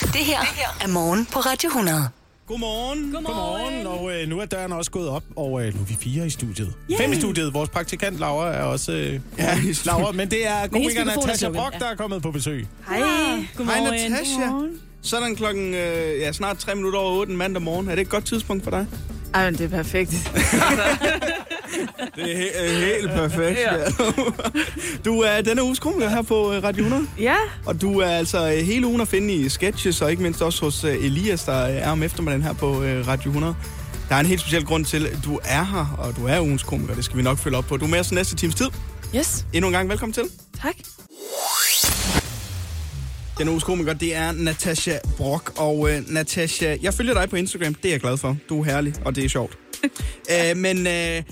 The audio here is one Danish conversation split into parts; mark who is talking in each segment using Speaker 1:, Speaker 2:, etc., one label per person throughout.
Speaker 1: Det her er morgen på Radio 100.
Speaker 2: Godmorgen.
Speaker 3: Godmorgen, og øh, nu er døren også gået op, og øh, nu er vi fire i studiet. Yeah. Fem i studiet. Vores praktikant Laura er også øh,
Speaker 2: Ja, i
Speaker 3: Laura, men det er komikeren
Speaker 4: er
Speaker 3: Natasha Brock, der er kommet på besøg.
Speaker 4: Hej.
Speaker 2: Hej
Speaker 4: Godmorgen.
Speaker 2: Natasha. Sådan klokken øh, ja, snart tre minutter over 8 mandag morgen. Er det et godt tidspunkt for dig?
Speaker 5: Ej, men det er perfekt.
Speaker 2: Det er he- øh, helt perfekt. Ja. du er denne uges komiker her på øh, Radio 100.
Speaker 5: ja,
Speaker 2: Og du er altså øh, hele ugen at finde i sketches, og ikke mindst også hos Elias, der er om eftermiddagen her på Radio 100. Der er en helt speciel grund til, at du er her, og du er ugens komiker. Det skal vi nok følge op på. Du er med os næste times tid.
Speaker 5: yes,
Speaker 2: Endnu en gang velkommen til.
Speaker 5: tak.
Speaker 2: Den uges komiker, det er Natasha Brock. Og øh, Natasha, jeg følger dig på Instagram. Det er jeg glad for. Du er herlig, og det er sjovt. øh, men øh,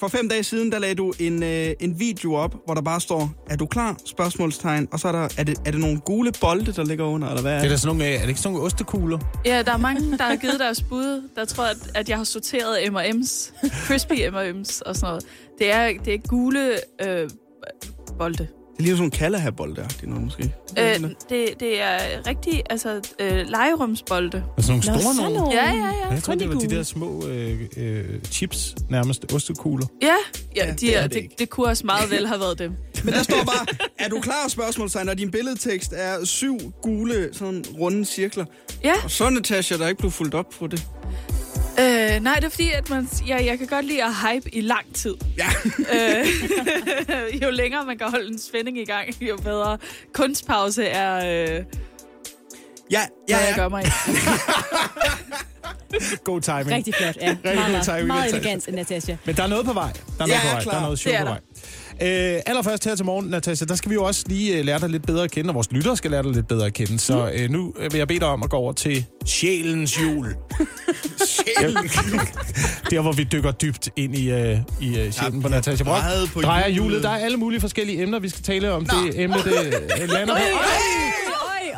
Speaker 2: for fem dage siden, der lagde du en, øh, en video op, hvor der bare står, er du klar? Spørgsmålstegn. Og så er, der, er, det, er det nogle gule bolde, der ligger under, eller hvad er
Speaker 3: Det er, der sådan nogle, øh, er det ikke sådan nogle ostekugler?
Speaker 5: Ja, der er mange, der har givet deres bud. Der tror jeg, at, at jeg har sorteret M&M's. Crispy M&M's og sådan noget. Det er, det er gule øh, bolde.
Speaker 2: Det ligner sådan nogle kaldehabold der. Det er noget måske.
Speaker 5: Øh, det, det er rigtig, altså, øh, legerumsbolde.
Speaker 3: Altså nogle
Speaker 4: Nå,
Speaker 3: store
Speaker 4: sådan
Speaker 3: nogle?
Speaker 4: nogle.
Speaker 5: Ja, ja, ja.
Speaker 3: Jeg tror, det var de der små øh, øh, chips, nærmest ostekugler.
Speaker 5: Ja,
Speaker 2: Ja,
Speaker 5: ja, de
Speaker 2: det er
Speaker 5: er,
Speaker 2: det
Speaker 5: det, det kunne også meget vel have været dem.
Speaker 2: Men der står bare, er du klar? Spørgsmålstegn. Og din billedtekst er syv gule, sådan runde cirkler.
Speaker 5: Ja,
Speaker 2: Og så Natasha, der ikke blev fuldt op på det.
Speaker 5: Øh, nej, det er fordi, at man, ja, jeg kan godt lide at hype i lang tid.
Speaker 2: Ja.
Speaker 5: Øh, jo længere man kan holde en spænding i gang, jo bedre. Kunstpause er, øh,
Speaker 2: Ja,
Speaker 5: ja,
Speaker 2: ja,
Speaker 5: jeg gør mig.
Speaker 3: God timing.
Speaker 4: Rigtig flot, ja.
Speaker 3: god
Speaker 4: Meget,
Speaker 3: timing,
Speaker 4: meget elegant, Natasha.
Speaker 3: Men der er noget på vej. Der er
Speaker 2: Ja,
Speaker 3: noget på
Speaker 2: ja,
Speaker 3: vej.
Speaker 2: klar.
Speaker 3: Der er noget sjov
Speaker 5: Det er
Speaker 3: på vej. Øh, allerførst her til morgen, Natasha, der skal vi jo også lige øh, lære dig lidt bedre at kende, og vores lyttere skal lære dig lidt bedre at kende. Så øh, nu øh, vil jeg bede dig om at gå over til sjælens jul. Der, hvor vi dykker dybt ind i, øh, i øh, sjælen på Natasha Brock. Drejer
Speaker 2: hjulet.
Speaker 3: hjulet. Der er alle mulige forskellige emner, vi skal tale om. Det emne, det øh, lander på.
Speaker 4: Øj,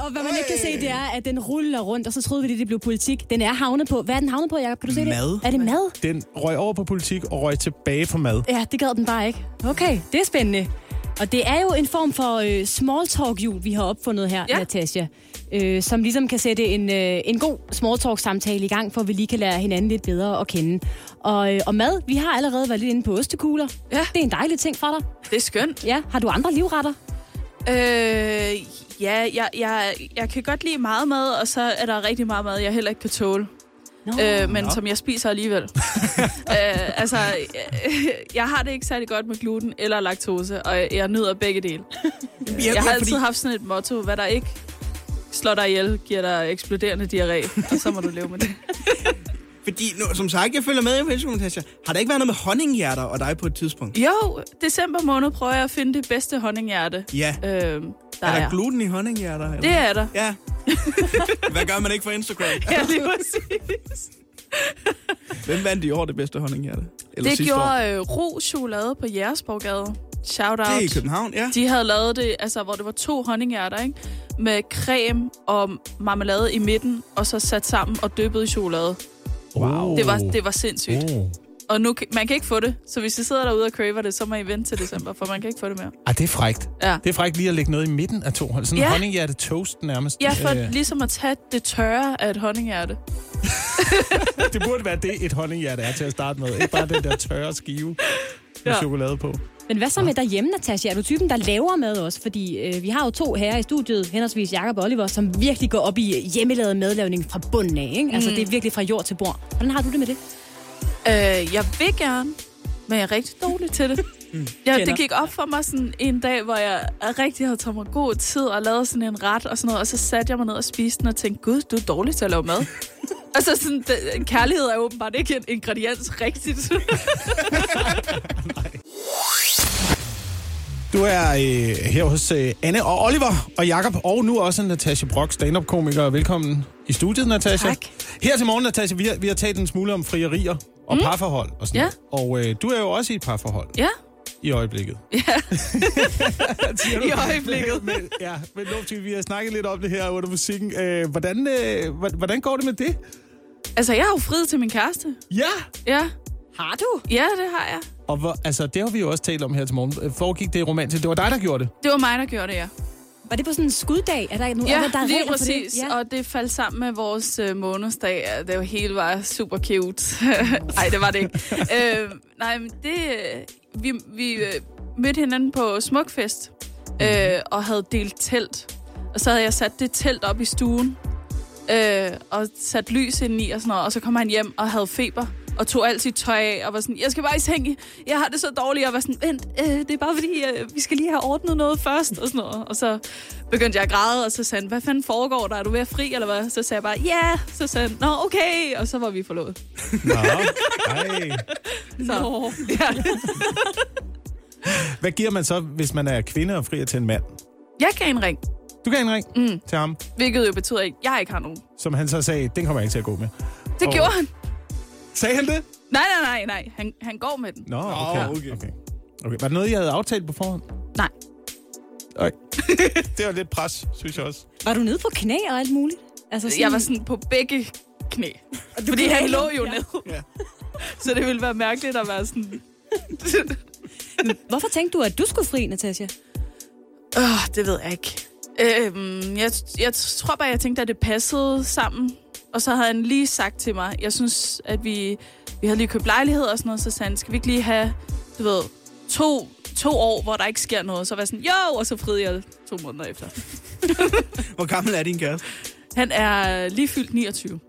Speaker 4: og hvad man ikke kan se, det er, at den ruller rundt, og så troede vi, det, det blev politik. Den er havnet på. Hvad er den havnet på, Jacob? Kan du se det?
Speaker 2: Mad.
Speaker 4: Er det mad?
Speaker 3: Den røg over på politik og røg tilbage på mad.
Speaker 4: Ja, det gad den bare ikke. Okay, det er spændende. Og det er jo en form for øh, small talk jul vi har opfundet her, ja. Natasha. Øh, som ligesom kan sætte en, øh, en god small talk samtale i gang, for at vi lige kan lære hinanden lidt bedre at kende. Og, øh, og mad, vi har allerede været lidt inde på ostekugler.
Speaker 5: Ja.
Speaker 4: Det er en dejlig ting for dig.
Speaker 5: Det er skønt.
Speaker 4: Ja, har du andre livretter?
Speaker 5: Øh, ja, jeg, jeg, jeg kan godt lide meget mad, og så er der rigtig meget mad, jeg heller ikke kan tåle.
Speaker 4: Nå.
Speaker 5: Øh, men som jeg spiser alligevel. øh, altså, øh, jeg har det ikke særlig godt med gluten eller laktose, og jeg, jeg nyder begge dele.
Speaker 2: Ja,
Speaker 5: Jeg har altid
Speaker 2: fordi,
Speaker 5: haft sådan et motto, hvad der ikke slår dig ihjel, giver dig eksploderende diarré, og så må du leve med det.
Speaker 2: fordi nu, som sagt, jeg følger med i Natasha. Har der ikke været noget med honninghjerter og dig på et tidspunkt?
Speaker 5: Jo, december måned prøver jeg at finde det bedste honninghjerte,
Speaker 2: Ja.
Speaker 5: øh, der
Speaker 2: Er der
Speaker 5: er.
Speaker 2: gluten i honninghjerter? Eller?
Speaker 5: Det er der.
Speaker 2: Ja. Hvad gør man ikke for Instagram?
Speaker 5: Ja, lige præcis.
Speaker 2: Hvem vandt i år det bedste honninghjerte? Eller
Speaker 5: Det
Speaker 2: sidste år?
Speaker 5: gjorde øh, Ro Chokolade på Jægersborgade. Shout
Speaker 2: Det er i
Speaker 5: out.
Speaker 2: København, ja.
Speaker 5: De havde lavet det, altså, hvor det var to honninghjerter, ikke? Med creme og marmelade i midten, og så sat sammen og dyppet i chokolade.
Speaker 3: Wow.
Speaker 5: Det var, det var sindssygt.
Speaker 3: Oh.
Speaker 5: Og nu, kan- man kan ikke få det, så hvis I sidder derude og craver det, så må I vente til december, for man kan ikke få det mere.
Speaker 3: Ej, det er frækt.
Speaker 5: Ja,
Speaker 3: Det er frækt lige at lægge noget i midten af to. Sådan en
Speaker 5: Ja.
Speaker 3: honninghjerte toast nærmest.
Speaker 5: ja for
Speaker 3: Øh,
Speaker 5: ligesom at tage det tørre af et honninghjerte.
Speaker 3: det burde være det, et honninghjerte er til at starte med. Ikke bare den der tørre skive med
Speaker 5: Ja.
Speaker 3: chokolade på.
Speaker 4: Men hvad så med derhjemme, Natasha? Er du typen, der laver mad også? Fordi øh, vi har jo to herrer i studiet, henholdsvis Jakob og Oliver, som virkelig går op i hjemmelavet madlavning fra bunden af. Ikke? Altså, det er virkelig fra jord til bord. Hvordan har du det med det?
Speaker 5: Øh, jeg vil gerne, men jeg er rigtig dårlig til det. Ja,
Speaker 4: Kender.
Speaker 5: det gik op for mig sådan en dag, hvor jeg rigtig havde taget mig god tid og lavet sådan en ret og sådan noget, og så satte jeg mig ned og spiste den og tænkte, gud, du er dårlig til at lave mad. altså sådan, det, kærlighed er åbenbart ikke en ingrediens rigtigt.
Speaker 3: Du er øh, her hos øh, Anne og Oliver og Jakob og nu også Natasha Brock, stand-up-komiker. Velkommen i studiet, Natasha.
Speaker 5: Tak.
Speaker 3: Her til morgen, Natasha, vi har, vi har talt en smule om frierier og mm. parforhold og sådan
Speaker 5: Ja.
Speaker 3: Og øh, du er jo også i et parforhold
Speaker 5: ja,
Speaker 3: i øjeblikket.
Speaker 5: ja. I øjeblikket.
Speaker 3: men, ja, men nu, vi har snakket lidt om det her under musikken. Øh, hvordan, øh, hvordan går det med det?
Speaker 5: Altså, jeg har jo friet til min kæreste.
Speaker 3: Ja!
Speaker 5: Ja,
Speaker 4: Har du?
Speaker 5: ja det har jeg.
Speaker 3: Og hvor, altså, det har vi jo også talt om her til morgen. Foregik det romantisk? Det var dig, der gjorde det.
Speaker 5: Det var mig, der gjorde det, ja.
Speaker 4: Var det på sådan en skuddag? Er der, nu,
Speaker 5: Ja,
Speaker 4: er der, der er
Speaker 5: lige
Speaker 4: for det?
Speaker 5: præcis. Ja. Og det faldt sammen med vores øh, månedsdag. Det var helt var super cute. Nej, det var det ikke. øh, nej, men det... Vi, vi øh, mødte hinanden på Smukfest øh, og havde delt telt. Og så havde jeg sat det telt op i stuen øh, og sat lys ind i og sådan noget. Og så kom han hjem og havde feber og tog alt sit tøj af og var sådan, jeg skal bare i seng, jeg har det så dårligt. Og var sådan, vent, øh, det er bare fordi, øh, vi skal lige have ordnet noget først og sådan noget. Og så begyndte jeg at græde, og så sagde han, hvad fanden foregår der? Er du ved at fri, eller hvad? Så sagde jeg bare, ja. Yeah. Så sagde han, nå, okay. Og så var vi forlovet.
Speaker 3: Nå, ej.
Speaker 5: Så, ja.
Speaker 3: Hvad giver man så, hvis man er kvinde og frier til en mand?
Speaker 5: Jeg gav en ring,
Speaker 3: Du gav en ring mm. til ham,
Speaker 5: hvilket jo betyder, at jeg ikke har nogen.
Speaker 3: som han så sagde, den kommer jeg ikke til at gå med.
Speaker 5: Det
Speaker 3: Åh.
Speaker 5: gjorde han.
Speaker 3: Sagde han det?
Speaker 5: Nej, nej, nej, nej. Han, han går med den.
Speaker 3: Nå, okay.
Speaker 2: okay.
Speaker 3: okay. okay. Var det noget, I havde aftalt på forhånd?
Speaker 5: Nej.
Speaker 3: Nej. det var lidt pres, synes jeg også.
Speaker 4: Var du nede på knæ og alt muligt? Altså
Speaker 5: Jeg var sådan på begge knæ. Fordi han lå jo ned.
Speaker 2: Ja.
Speaker 5: Så det ville være mærkeligt at være sådan...
Speaker 4: Hvorfor tænkte du, at du skulle fri, Natasha?
Speaker 5: Åh, oh, det ved jeg ikke. Øhm, jeg, jeg tror bare, jeg tænkte, at det passede sammen. Og så havde han lige sagt til mig, jeg synes, at vi, vi havde lige købt lejlighed og sådan noget, så sagde han, skal vi ikke lige have, du ved, to, to år, hvor der ikke sker noget? Så var jeg sådan, jo, og så friede jeg to måneder efter.
Speaker 2: Hvor gammel er din kæreste?
Speaker 5: Han er lige fyldt 29.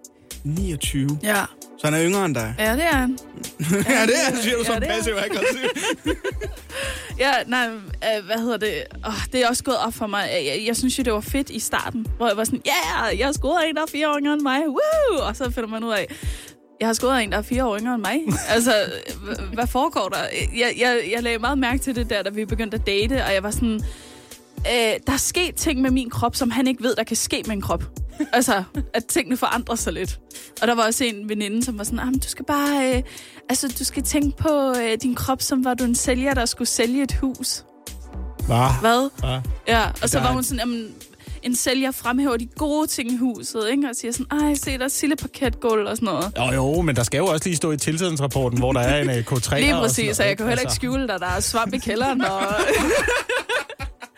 Speaker 2: 29.
Speaker 5: Ja.
Speaker 2: Så han er yngre end dig.
Speaker 5: Ja, det er han.
Speaker 2: ja, det er, siger du
Speaker 5: Ja,
Speaker 2: som passiv aggressiv.
Speaker 5: Ja, nej, øh, hvad hedder det? Oh, det er også gået op for mig. Jeg, jeg, synes jo, det var fedt i starten, hvor jeg var sådan, ja, yeah, jeg har scoret en, der er fire år yngre end mig. Woo! Og så finder man ud af, jeg har scoret en, der er fire år yngre end mig. altså, hvad foregår der? Jeg, jeg, jeg lagde meget mærke til det der, da vi begyndte at date, og jeg var sådan, øh, der er sket ting med min krop, som han ikke ved, der kan ske med en krop. Altså, at tingene forandrer sig lidt. Og der var også en veninde, som var sådan, ah, du skal bare, øh, altså, du skal tænke på øh, din krop, som var du en sælger, der skulle sælge et hus.
Speaker 3: Hva?
Speaker 5: Hvad?
Speaker 3: Hva?
Speaker 5: Ja, og så var hun sådan, jamen, en sælger fremhæver de gode ting i huset, ikke? Og siger sådan, ej, se, der er sildeparketgulv og sådan noget.
Speaker 3: Jo, jo, men der skal jo også lige stå i tilsynsrapporten, hvor der er en uh, K3.
Speaker 5: Lige præcis, så jeg kan heller ikke
Speaker 3: Altså,
Speaker 5: skjule dig, der er svamp i kælderen. Og...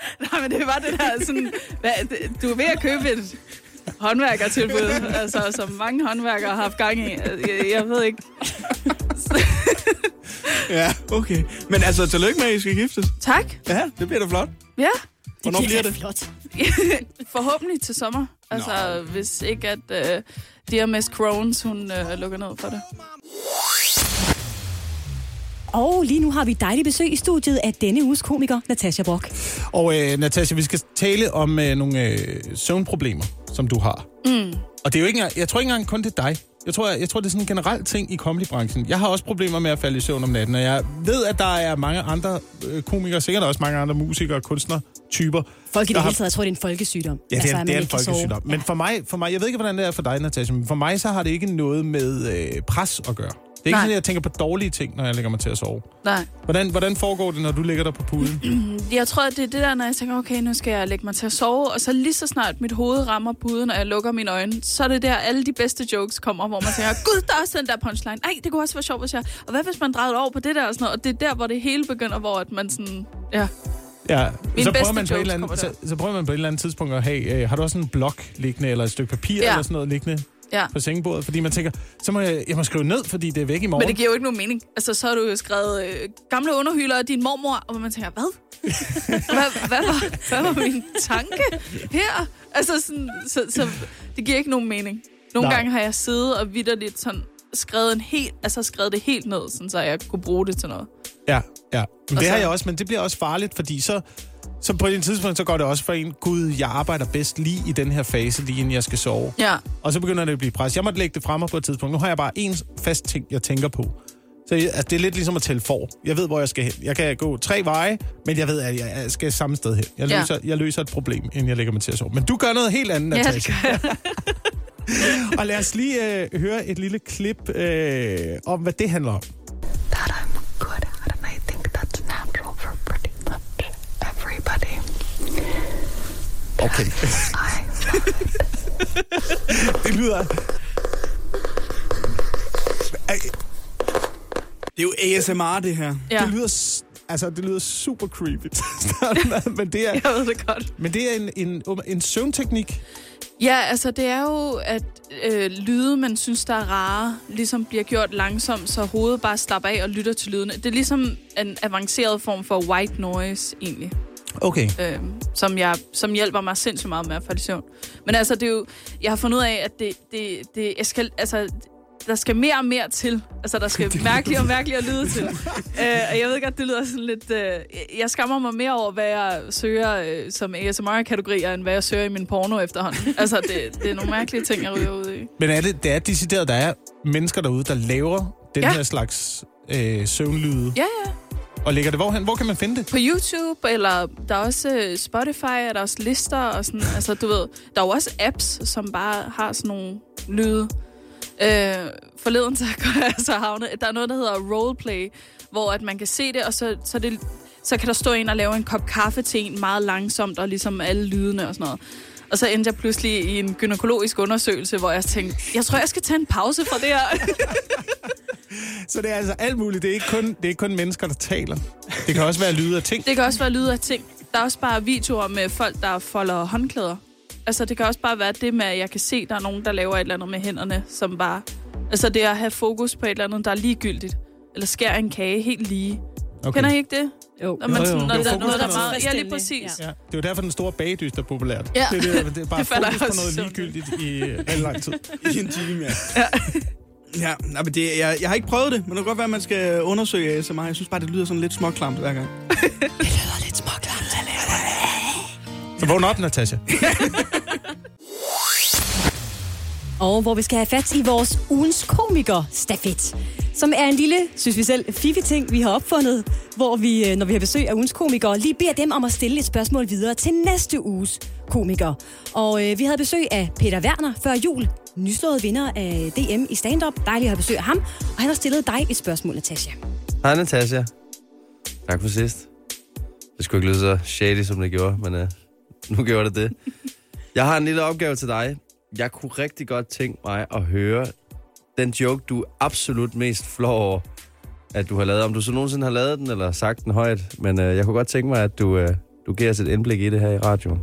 Speaker 5: Nej, men det var det der sådan, hvad, det- du er ved at købe et håndværkertilbud, altså, som mange håndværkere har haft gang i. Jeg, jeg ved ikke.
Speaker 2: ja, okay. Men altså, tillykke med, at I skal giftes.
Speaker 5: Tak.
Speaker 2: Ja, det bliver da flot.
Speaker 5: Ja,
Speaker 2: Hvornår bliver det?
Speaker 4: Flot.
Speaker 5: forhåbentlig til sommer. Altså,
Speaker 2: Nå.
Speaker 5: hvis ikke at uh, Dear Miss Crones, hun uh, lukker ned for det.
Speaker 4: Og lige nu har vi dejligt besøg i studiet af denne uges komiker, Natasha Brock.
Speaker 3: Og øh, Natasha, vi skal tale om øh, nogle øh, søvnproblemer, som du har. Mm. Og det er jo ikke engang, jeg tror ikke engang kun det er dig. Jeg tror, jeg, jeg tror, det er sådan en generel ting i comedybranchen. Jeg har også problemer med at falde i søvn om natten, og jeg ved, at der er mange andre øh, komikere, sikkert også mange andre musikere, kunstnere, typer.
Speaker 4: Folk i det
Speaker 3: har-
Speaker 4: hele taget, jeg tror, det er en folkesygdom.
Speaker 3: Ja, det
Speaker 4: Altså,
Speaker 3: er,
Speaker 4: at
Speaker 3: det er en folkesygdom. Men for mig, for mig, jeg ved ikke, hvordan det er for dig, Natasha, men for mig så har det ikke noget med øh, pres at gøre. Det er ikke
Speaker 5: Nej.
Speaker 3: sådan, at jeg tænker på dårlige ting, når jeg lægger mig til at sove.
Speaker 5: Nej.
Speaker 3: Hvordan, hvordan foregår det, når du ligger der på puden?
Speaker 5: Jeg tror, det er det der, når jeg tænker, okay, nu skal jeg lægge mig til at sove, og så lige så snart mit hoved rammer puden, og jeg lukker mine øjne, så er det der, alle de bedste jokes kommer, hvor man tænker, gud, der er også den der punchline. Ej, det kunne også være sjovt, hvis jeg... Og hvad hvis man drejede over på det der og sådan noget? Og det er der, hvor det hele begynder, hvor at man sådan... Ja.
Speaker 3: Ja, så prøver, man på et eller andet, så, så prøver man på et eller andet tidspunkt at have, øh, har du også en blok liggende, eller et stykke papir,
Speaker 5: Ja.
Speaker 3: eller sådan noget liggende
Speaker 5: Ja.
Speaker 3: på sengebordet? Fordi man tænker, så må jeg, jeg må skrive ned, fordi det er væk i morgen.
Speaker 5: Men det giver jo ikke nogen mening. Altså, så har du jo skrevet øh, gamle underhylder af din mormor, og man tænker, hvad? hvad, hvad, var, hvad var min tanke her? Altså, sådan, så, så det giver ikke nogen mening. Nogle
Speaker 3: Nej.
Speaker 5: gange har jeg siddet og vidderligt sådan skrevet, en helt, altså skrevet det helt ned, sådan, så jeg kunne bruge det til noget.
Speaker 3: Ja, ja. Men
Speaker 5: Og
Speaker 3: det har
Speaker 5: så-
Speaker 3: jeg også, men det bliver også farligt, fordi så, så på et tidspunkt, så går det også for en, gud, jeg arbejder bedst lige i den her fase, lige inden jeg skal sove.
Speaker 5: Ja.
Speaker 3: Og så begynder det at blive pres. Jeg måtte lægge det fremme på et tidspunkt. Nu har jeg bare en fast ting, jeg tænker på. Så altså, det er lidt ligesom at tælle for. Jeg ved, hvor jeg skal hen. Jeg kan gå tre veje, men jeg ved, at jeg skal samme sted hen. Jeg
Speaker 5: Ja.
Speaker 3: løser, jeg løser et problem, inden jeg lægger mig til at sove. Men du gør noget helt andet,
Speaker 5: Ja, det
Speaker 3: Natasha.
Speaker 5: gør.
Speaker 3: Og lad os lige øh, høre et lille klip øh, om, hvad det handler om.
Speaker 6: that I'm good at, and I think that's natural for pretty much everybody.
Speaker 3: Okay. Det lyder...
Speaker 2: Det er jo ASMR, det her.
Speaker 5: Ja.
Speaker 3: Det lyder... Altså, det lyder super creepy. men, det er,
Speaker 5: Jeg ved det godt.
Speaker 3: men det er en, en, en søvnteknik.
Speaker 5: Ja, altså det er jo, at øh, lyde, man synes, der er rare, ligesom bliver gjort langsomt, så hovedet bare slapper af og lytter til lydene. Det er ligesom en avanceret form for white noise, egentlig,
Speaker 3: Okay.
Speaker 5: øh, som, jeg, som hjælper mig sindssygt meget med at falde i søvn. Men altså, det er jo, jeg har fundet ud af, at det, det, det jeg skal, altså, der skal mere og mere til. Altså, der skal mærkeligt og mærkeligt at lyde til. øh, og jeg ved godt, det lyder sådan lidt... Øh, jeg skammer mig mere over, hvad jeg søger øh, som ASMR-kategorier, end hvad jeg søger i min porno efterhånden. altså, det, det er nogle mærkelige ting, jeg ryger ud i.
Speaker 3: Men er det, det er decideret, der er mennesker derude, der laver den
Speaker 5: Ja.
Speaker 3: her slags øh, søvnlyde.
Speaker 5: Ja, ja.
Speaker 3: Og ligger det hvorhen? Hvor kan man finde det?
Speaker 5: På YouTube, eller der er også øh, Spotify, og der er også lister, og sådan, altså du ved, der er jo også apps, som bare har sådan nogle lyde. Øh, forleden så går jeg så havnet, der er noget, der hedder roleplay, hvor at man kan se det, og så, så, det, så kan der stå en og lave en kop kaffe til en meget langsomt, og ligesom alle lydene og sådan noget. Og så endte jeg pludselig i en gynækologisk undersøgelse, hvor jeg tænkte, jeg tror, jeg skal tage en pause fra det her.
Speaker 3: Så det er altså alt muligt. Det er ikke kun, det er ikke kun mennesker, der taler. Det kan også være lyde af ting.
Speaker 5: Det kan også være lyde af ting. Der er også bare videoer med folk, der folder håndklæder. Altså, det kan også bare være det med, at jeg kan se, at der er nogen, der laver et eller andet med hænderne, som bare... Altså, det er at have fokus på et eller andet, der er ligegyldigt. Eller skære en kage helt lige. Okay. Kender I ikke det?
Speaker 4: Jo.
Speaker 5: Når, man,
Speaker 3: Jo, jo.
Speaker 5: sådan, når
Speaker 3: Jo,
Speaker 5: der er noget, der er meget... Ja, lige præcis.
Speaker 4: Ja.
Speaker 3: Det er jo derfor, den store bagdyst er populært.
Speaker 5: Ja.
Speaker 3: Det, er det, det er bare
Speaker 5: Det
Speaker 3: fokus på noget ligegyldigt i rigtig lang tid.
Speaker 2: I en time, ja. Ja, nej, men det, jeg, jeg har ikke prøvet det, men det kan godt være, at man skal undersøge ASMR. Jeg synes bare, det lyder sådan lidt småklamt hver gang.
Speaker 3: Så vågn op, Natasha.
Speaker 4: Og hvor vi skal have fat i vores ugens komiker stafet som er en lille, synes vi selv, fifi ting, vi har opfundet, hvor vi, øh, når vi har besøg af ugens komikere, lige beder dem om at stille et spørgsmål videre til næste uges komiker. Og øh, vi havde besøg af Peter Werner før jul, nyslået vinder af DM i stand-up. Dejligt at have besøg af ham, og han har stillet dig et spørgsmål, Natasha.
Speaker 7: Hej Natasha. Tak for sidst. Det skulle ikke lyde så shady, som det gjorde, men øh, nu gjorde det det. Jeg har en lille opgave til dig. Jeg kunne rigtig godt tænke mig at høre den joke, du er absolut mest flov over, at du har lavet. Om du så nogensinde har lavet den, eller sagt den højt. Men uh, jeg kunne godt tænke mig, at du, uh, du giver os et indblik i det her i radioen.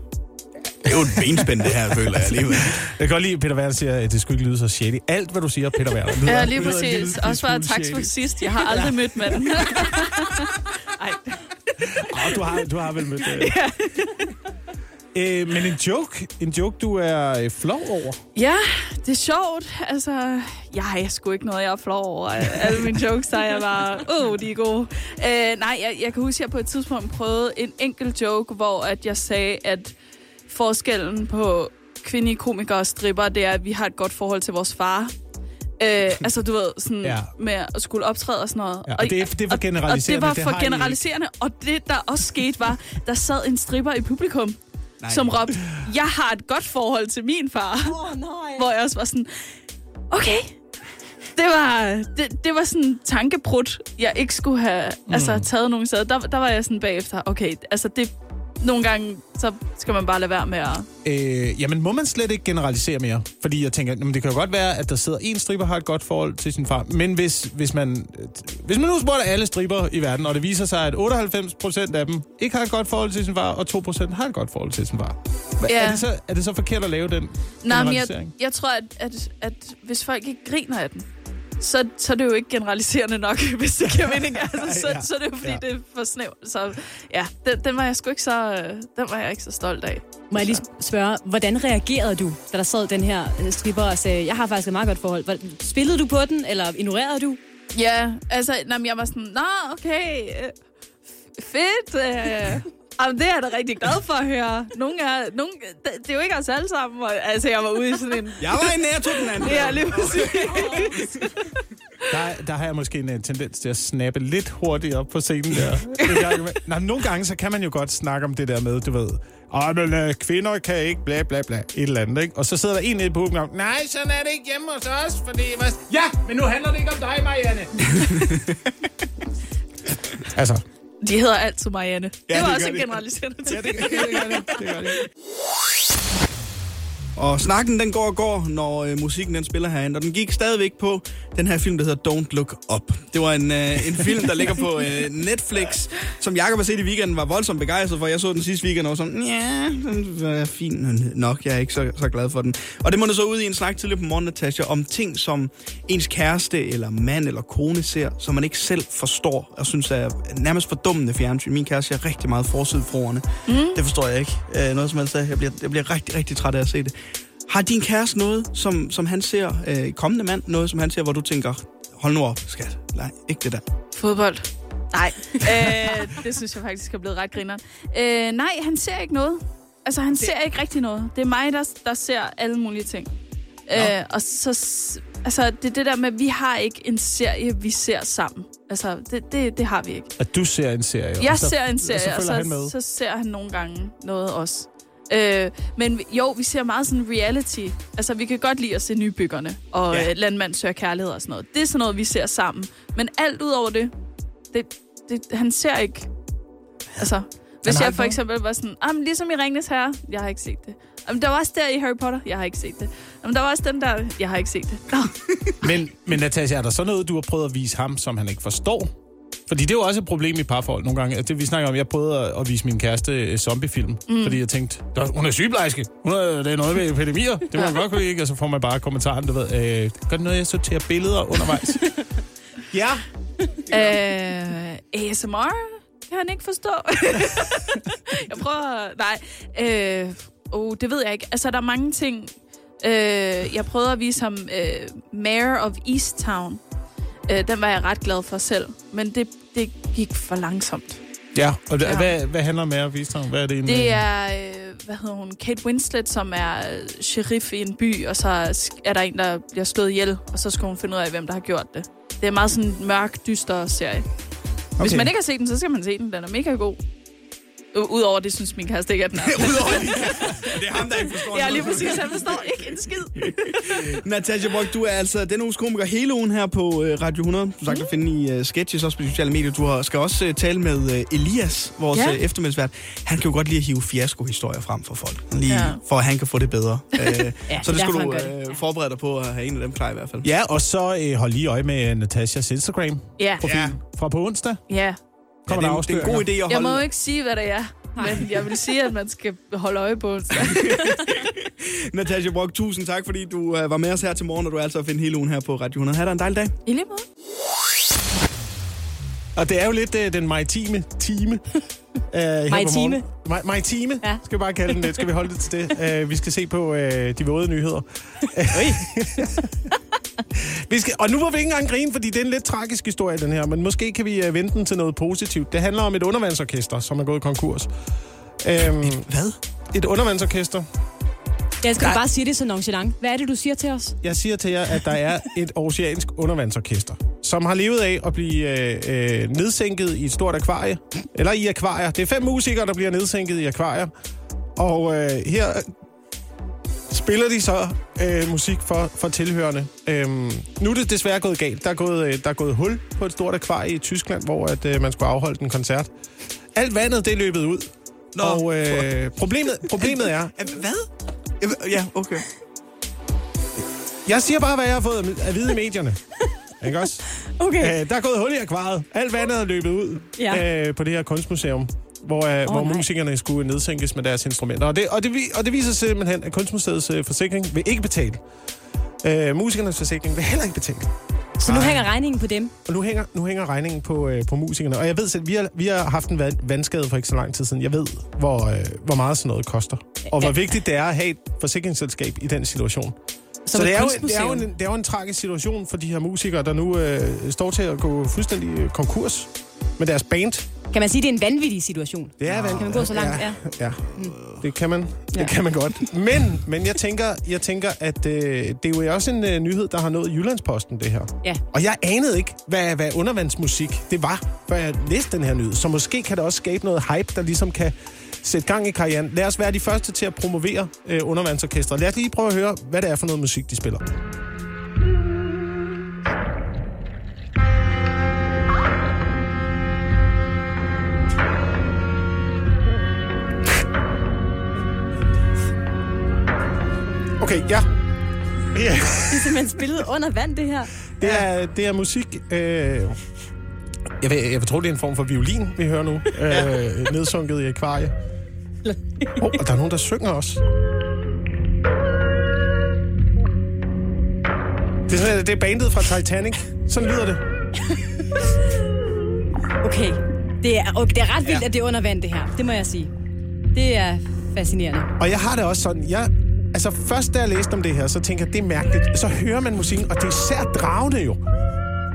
Speaker 2: Det er jo et benspænd, det her, føler jeg alligevel.
Speaker 3: Jeg kan godt lide, at Peter Werner siger, at det skulle ikke lyde så shady. Alt, hvad du siger, Peter Werner. lyder-
Speaker 5: Ja, lige
Speaker 3: lyder
Speaker 5: præcis. Også bare
Speaker 3: smule
Speaker 5: tak for sidst. Jeg har aldrig mødt manden. Ej.
Speaker 3: Åh, du, har, du har vel mødt det. Øh, men en joke, en joke, du er øh, flov over.
Speaker 5: Ja, det er sjovt. Altså, jeg har sgu ikke noget, jeg er flov over. Alle mine jokes, der er jeg bare, åh, oh, de er gode. Øh, nej, jeg, jeg kan huske, at jeg på et tidspunkt prøvede en enkelt joke, hvor at jeg sagde, at forskellen på kvindelige komikere og stripper, det er, at vi har et godt forhold til vores far. Øh, altså, du ved, sådan
Speaker 3: Ja.
Speaker 5: med at skulle optræde og sådan noget.
Speaker 3: Ja, og det er- det er for
Speaker 5: og-
Speaker 3: generaliserende,
Speaker 5: Og det
Speaker 3: det
Speaker 5: var for
Speaker 3: ikke.
Speaker 5: generaliserende. Og det, der også skete, var, der sad en stripper i publikum,
Speaker 2: Nej.
Speaker 5: som råbte, jeg har et godt forhold til min far.
Speaker 4: Oh, nej.
Speaker 5: Hvor jeg også var sådan, okay, det var, det, det var sådan en tankebrud, jeg ikke skulle have mm. altså, taget nogen steder. Der, der var jeg sådan bagefter, okay, altså det, nogle gange, så skal man bare lade være med at...
Speaker 3: Øh, jamen, må man slet ikke generalisere mere? Fordi jeg tænker, jamen, det kan jo godt være, at der sidder en stripper har et godt forhold til sin far. Men hvis, hvis man hvis man nu spurgte alle stripper i verden, og det viser sig, at 98% af dem ikke har et godt forhold til sin far, og 2% har et godt forhold til sin far. Hva,
Speaker 5: Ja.
Speaker 3: er, det så, er det så forkert at lave den
Speaker 5: Nej, men jeg, jeg tror, at, at, at hvis folk ikke griner af den, så, så er det jo ikke generaliserende nok, hvis det giver mening. Altså, så,
Speaker 3: Ja.
Speaker 5: så er det jo, fordi
Speaker 3: Ja.
Speaker 5: det er for snævt. Så ja, den, den var jeg sgu ikke så, øh, den var jeg ikke så stolt af.
Speaker 4: Må jeg lige spørge, hvordan reagerede du, da der sad den her øh, stripper og sagde, jeg har faktisk et meget godt forhold. Spillede du på den, eller ignorerede du?
Speaker 5: Ja, altså, nej, men jeg var sådan, nå, okay, øh, fedt. Øh. Jamen, det er jeg da rigtig glad for at høre. Nogle er, nogle, det, det er jo ikke os alle sammen. Og, altså, jeg var ude i sådan en...
Speaker 2: Jeg var i til den anden.
Speaker 5: Ja, lige præcis.
Speaker 3: Der, der har jeg måske en uh, tendens til at snappe lidt hurtigt op på scenen der. Men nogle gange, så kan man jo godt snakke om det der med, du ved, Åh, men uh, kvinder kan ikke, bla bla bla, et eller andet, ikke? Og så sidder der en nede på publikum, nej, sådan er det ikke hjemme hos os, fordi... Hvad? Ja, men nu handler det ikke om dig, Marianne. altså,
Speaker 5: De hedder altid Marianne.
Speaker 2: Ja,
Speaker 5: det var
Speaker 2: det
Speaker 5: også en
Speaker 2: de.
Speaker 5: generaliserende ting.
Speaker 3: ja, det, gør det, det gør det.
Speaker 2: Og snakken, den går og går, når øh, musikken den spiller herinde. Og den gik stadigvæk på den her film, der hedder Don't Look Up. Det var en, øh, en film, der ligger på øh, Netflix, som Jacob har set i weekenden, var voldsomt begejstret for. Jeg så den sidste weekend og var sådan, ja, den er fin nok. Jeg er ikke så, så glad for den. Og det må så ud i en snak tidligere på morgen, Natasha, om ting, som ens kæreste eller mand eller kone ser, som man ikke selv forstår og synes er nærmest fordummende fjernsyn. Min kæreste ser rigtig meget forsidefruerne. Mm. Det forstår jeg ikke. Øh, noget som helst. Jeg bliver, jeg bliver rigtig, rigtig træt af at se det. Har din kæreste noget, som, som han ser, øh, kommende mand, noget som han ser, hvor du tænker, hold nu op, skat. Nej, ikke det der.
Speaker 5: Fodbold. Nej, øh, det synes jeg faktisk er blevet ret grineren. Øh, nej, han ser ikke noget. Altså, han det... ser ikke rigtig noget. Det er mig, der, der ser alle mulige ting. Øh, og så, altså, det er det der med, at vi har ikke en serie, vi ser sammen. Altså, det, det, det har vi ikke.
Speaker 3: At du ser en serie?
Speaker 5: Jeg
Speaker 3: så,
Speaker 5: ser en serie, og så, så ser han nogle gange noget også. Øh, men jo, vi ser meget sådan reality. Altså, vi kan godt lide at se nybyggerne og ja. øh, landmand søger kærlighed og sådan noget. Det er sådan noget, vi ser sammen. Men alt ud over det, det, det han ser ikke... Altså, hvis jeg for eksempel var sådan, ah, men ligesom i Ringnes Herre, jeg har ikke set det. Jamen, der var også der i Harry Potter, jeg har ikke set det. Jamen, der var også den der, jeg har ikke set det.
Speaker 3: Men, men Natasha, er der så noget, du har prøvet at vise ham, som han ikke forstår? Fordi det er jo også et problem i parforhold nogle gange. Det, vi snakker om, jeg prøvede at, at vise min kæreste uh, zombiefilm, mm. fordi jeg tænkte, hun er sygeplejerske, hun er, det er noget ved epidemier, det må man godt kunne ikke, og så får man bare kommentaren, du ved, øh, gør det noget, jeg sorterer billeder undervejs?
Speaker 2: ja.
Speaker 5: Øh, ASMR kan han ikke forstå. jeg prøver... Nej. Øh, oh, det ved jeg ikke. Altså, der er mange ting. Øh, jeg prøvede at vise ham øh, Mayor of Easttown. Øh, den var jeg ret glad for selv. Men det, det gik for langsomt.
Speaker 3: Ja, og det, ja. Hvad, hvad handler Mayor of Easttown? Hvad er det
Speaker 5: egentlig? Det er, øh, hvad hedder hun, Kate Winslet, som er øh, sheriff i en by, og så er der en, der bliver slået ihjel, og så skal hun finde ud af, hvem der har gjort det. Det er meget sådan en mørk, dyster serie. Okay. Hvis man ikke har set den, så skal man se den. Den er mega god. Udover det, synes min kæreste ikke, at den er.
Speaker 2: Udover det. Det er ham, der ikke forstår
Speaker 5: Ja, lige præcis. Han forstår ikke en skid.
Speaker 2: Natasha Brock, du er altså den uges komiker hele ugen her på øh, Radio 100. Du sagt mm. at finde i uh, sketches, også på sociale medier. Du har, skal også uh, tale med uh, Elias, vores ja. uh, eftermiddagsvært. Han kan jo godt lide at hive fiasko-historier frem for folk. Lige ja. for at han kan få det bedre. uh, ja, så det skal du uh, forberede dig på at have en af dem klar i hvert fald.
Speaker 3: Ja, og så uh, hold lige øje med Natashas Instagram-profil ja. fra på onsdag.
Speaker 5: Ja.
Speaker 2: Kommer ja, det, er, det er en god idé at holde...
Speaker 5: Jeg må jo ikke sige, hvad det er. Men jeg vil sige, at man skal holde øje på os.
Speaker 2: Natasha Brock, tusind tak, fordi du uh, var med os her til morgen, og du er altså at finde hele ugen her på Radio 100. Ha' dig en dejlig dag.
Speaker 5: I lige måde.
Speaker 3: Og det er jo lidt uh, den maritime time.
Speaker 4: Uh, maritime.
Speaker 3: Ma- maritime, ja. skal vi bare kalde den det. Skal vi holde det til det? Uh, vi skal se på uh, de våde nyheder. vi skal, og nu må vi ikke engang grine, fordi det er en lidt tragisk historie, den her. Men måske kan vi uh, vente den til noget positivt. Det handler om et undervandsorkester, som er gået konkurs.
Speaker 2: Um, et hvad?
Speaker 3: Et undervandsorkester.
Speaker 4: Jeg skal bare sige det så nonchalant. Hvad er det, du siger til os?
Speaker 3: Jeg siger til jer, at der er et oceansk undervandsorkester, som har levet af at blive øh, øh, nedsænket i et stort akvarie. Eller i akvarier. Det er fem musikere, der bliver nedsænket i akvarier. Og øh, her spiller de så øh, musik for, for tilhørende. Øhm, nu er det desværre gået galt. Der er gået, øh, der er gået hul på et stort akvarie i Tyskland, hvor at, øh, man skulle afholde en koncert. Alt vandet det er løbet ud. Nå, og øh, problemet, problemet er...
Speaker 2: Hvad? Ja, okay.
Speaker 3: Jeg siger bare, hvad jeg har fået at vide i medierne. Ikke også?
Speaker 4: Okay.
Speaker 3: Øh, der er gået hul i akvariet. Alt vandet er løbet ud ja. øh, på det her kunstmuseum, hvor, øh, oh, hvor musikerne skulle nedsænkes med deres instrumenter. Og det, og det, og det viser simpelthen, at kunstmuseets øh, forsikring vil ikke betale. Øh, musikernes forsikring vil heller ikke betale.
Speaker 4: Så nu hænger regningen på dem?
Speaker 3: Og nu hænger, nu hænger regningen på, øh, på musikerne. Og jeg ved selv, vi har, vi har haft en vandskade for ikke så lang tid siden. Jeg ved, hvor, øh, hvor meget sådan noget koster. Og hvor vigtigt det er at have et forsikringsselskab i den situation. Som så det er, jo, det, er jo en, det er jo en tragisk situation for de her musikere, der nu øh, står til at gå fuldstændig øh, konkurs med deres band.
Speaker 4: Kan man sige, det er en vanvittig situation?
Speaker 3: Det er vanvittigt.
Speaker 4: Kan man gå så langt?
Speaker 3: Ja, ja. Mm. det kan man. Det ja. kan man godt. Men, men jeg tænker, jeg tænker at øh, det er jo også en øh, nyhed, der har nået Jyllandsposten, det her.
Speaker 4: Ja.
Speaker 3: Og jeg anede ikke, hvad, hvad undervandsmusik det var, før jeg læste den her nyhed. Så måske kan det også skabe noget hype, der ligesom kan sætte gang i karrieren. Lad os være de første til at promovere øh, undervandsorkestret. Lad os lige prøve at høre, hvad det er for noget musik, de spiller. Okay, ja. Ja,
Speaker 4: Det er simpelthen spillet under vand, det her.
Speaker 3: det er, det er musik... Øh, jeg, vil, jeg vil tro, det er en form for violin, vi hører nu. Øh, nedsunket i akvarie. Oh, og der er nogen, der synger også. Det er, sådan- det er bandet fra Titanic. Sådan lyder det.
Speaker 4: Okay. Det er, okay, det er ret vildt, ja. at det er under vand, det her. Det må jeg sige. Det er fascinerende.
Speaker 3: Og jeg har det også sådan, jeg, altså først da jeg læste om det her, så tænker jeg, det er mærkeligt. Så hører man musikken, og det er især dragende jo.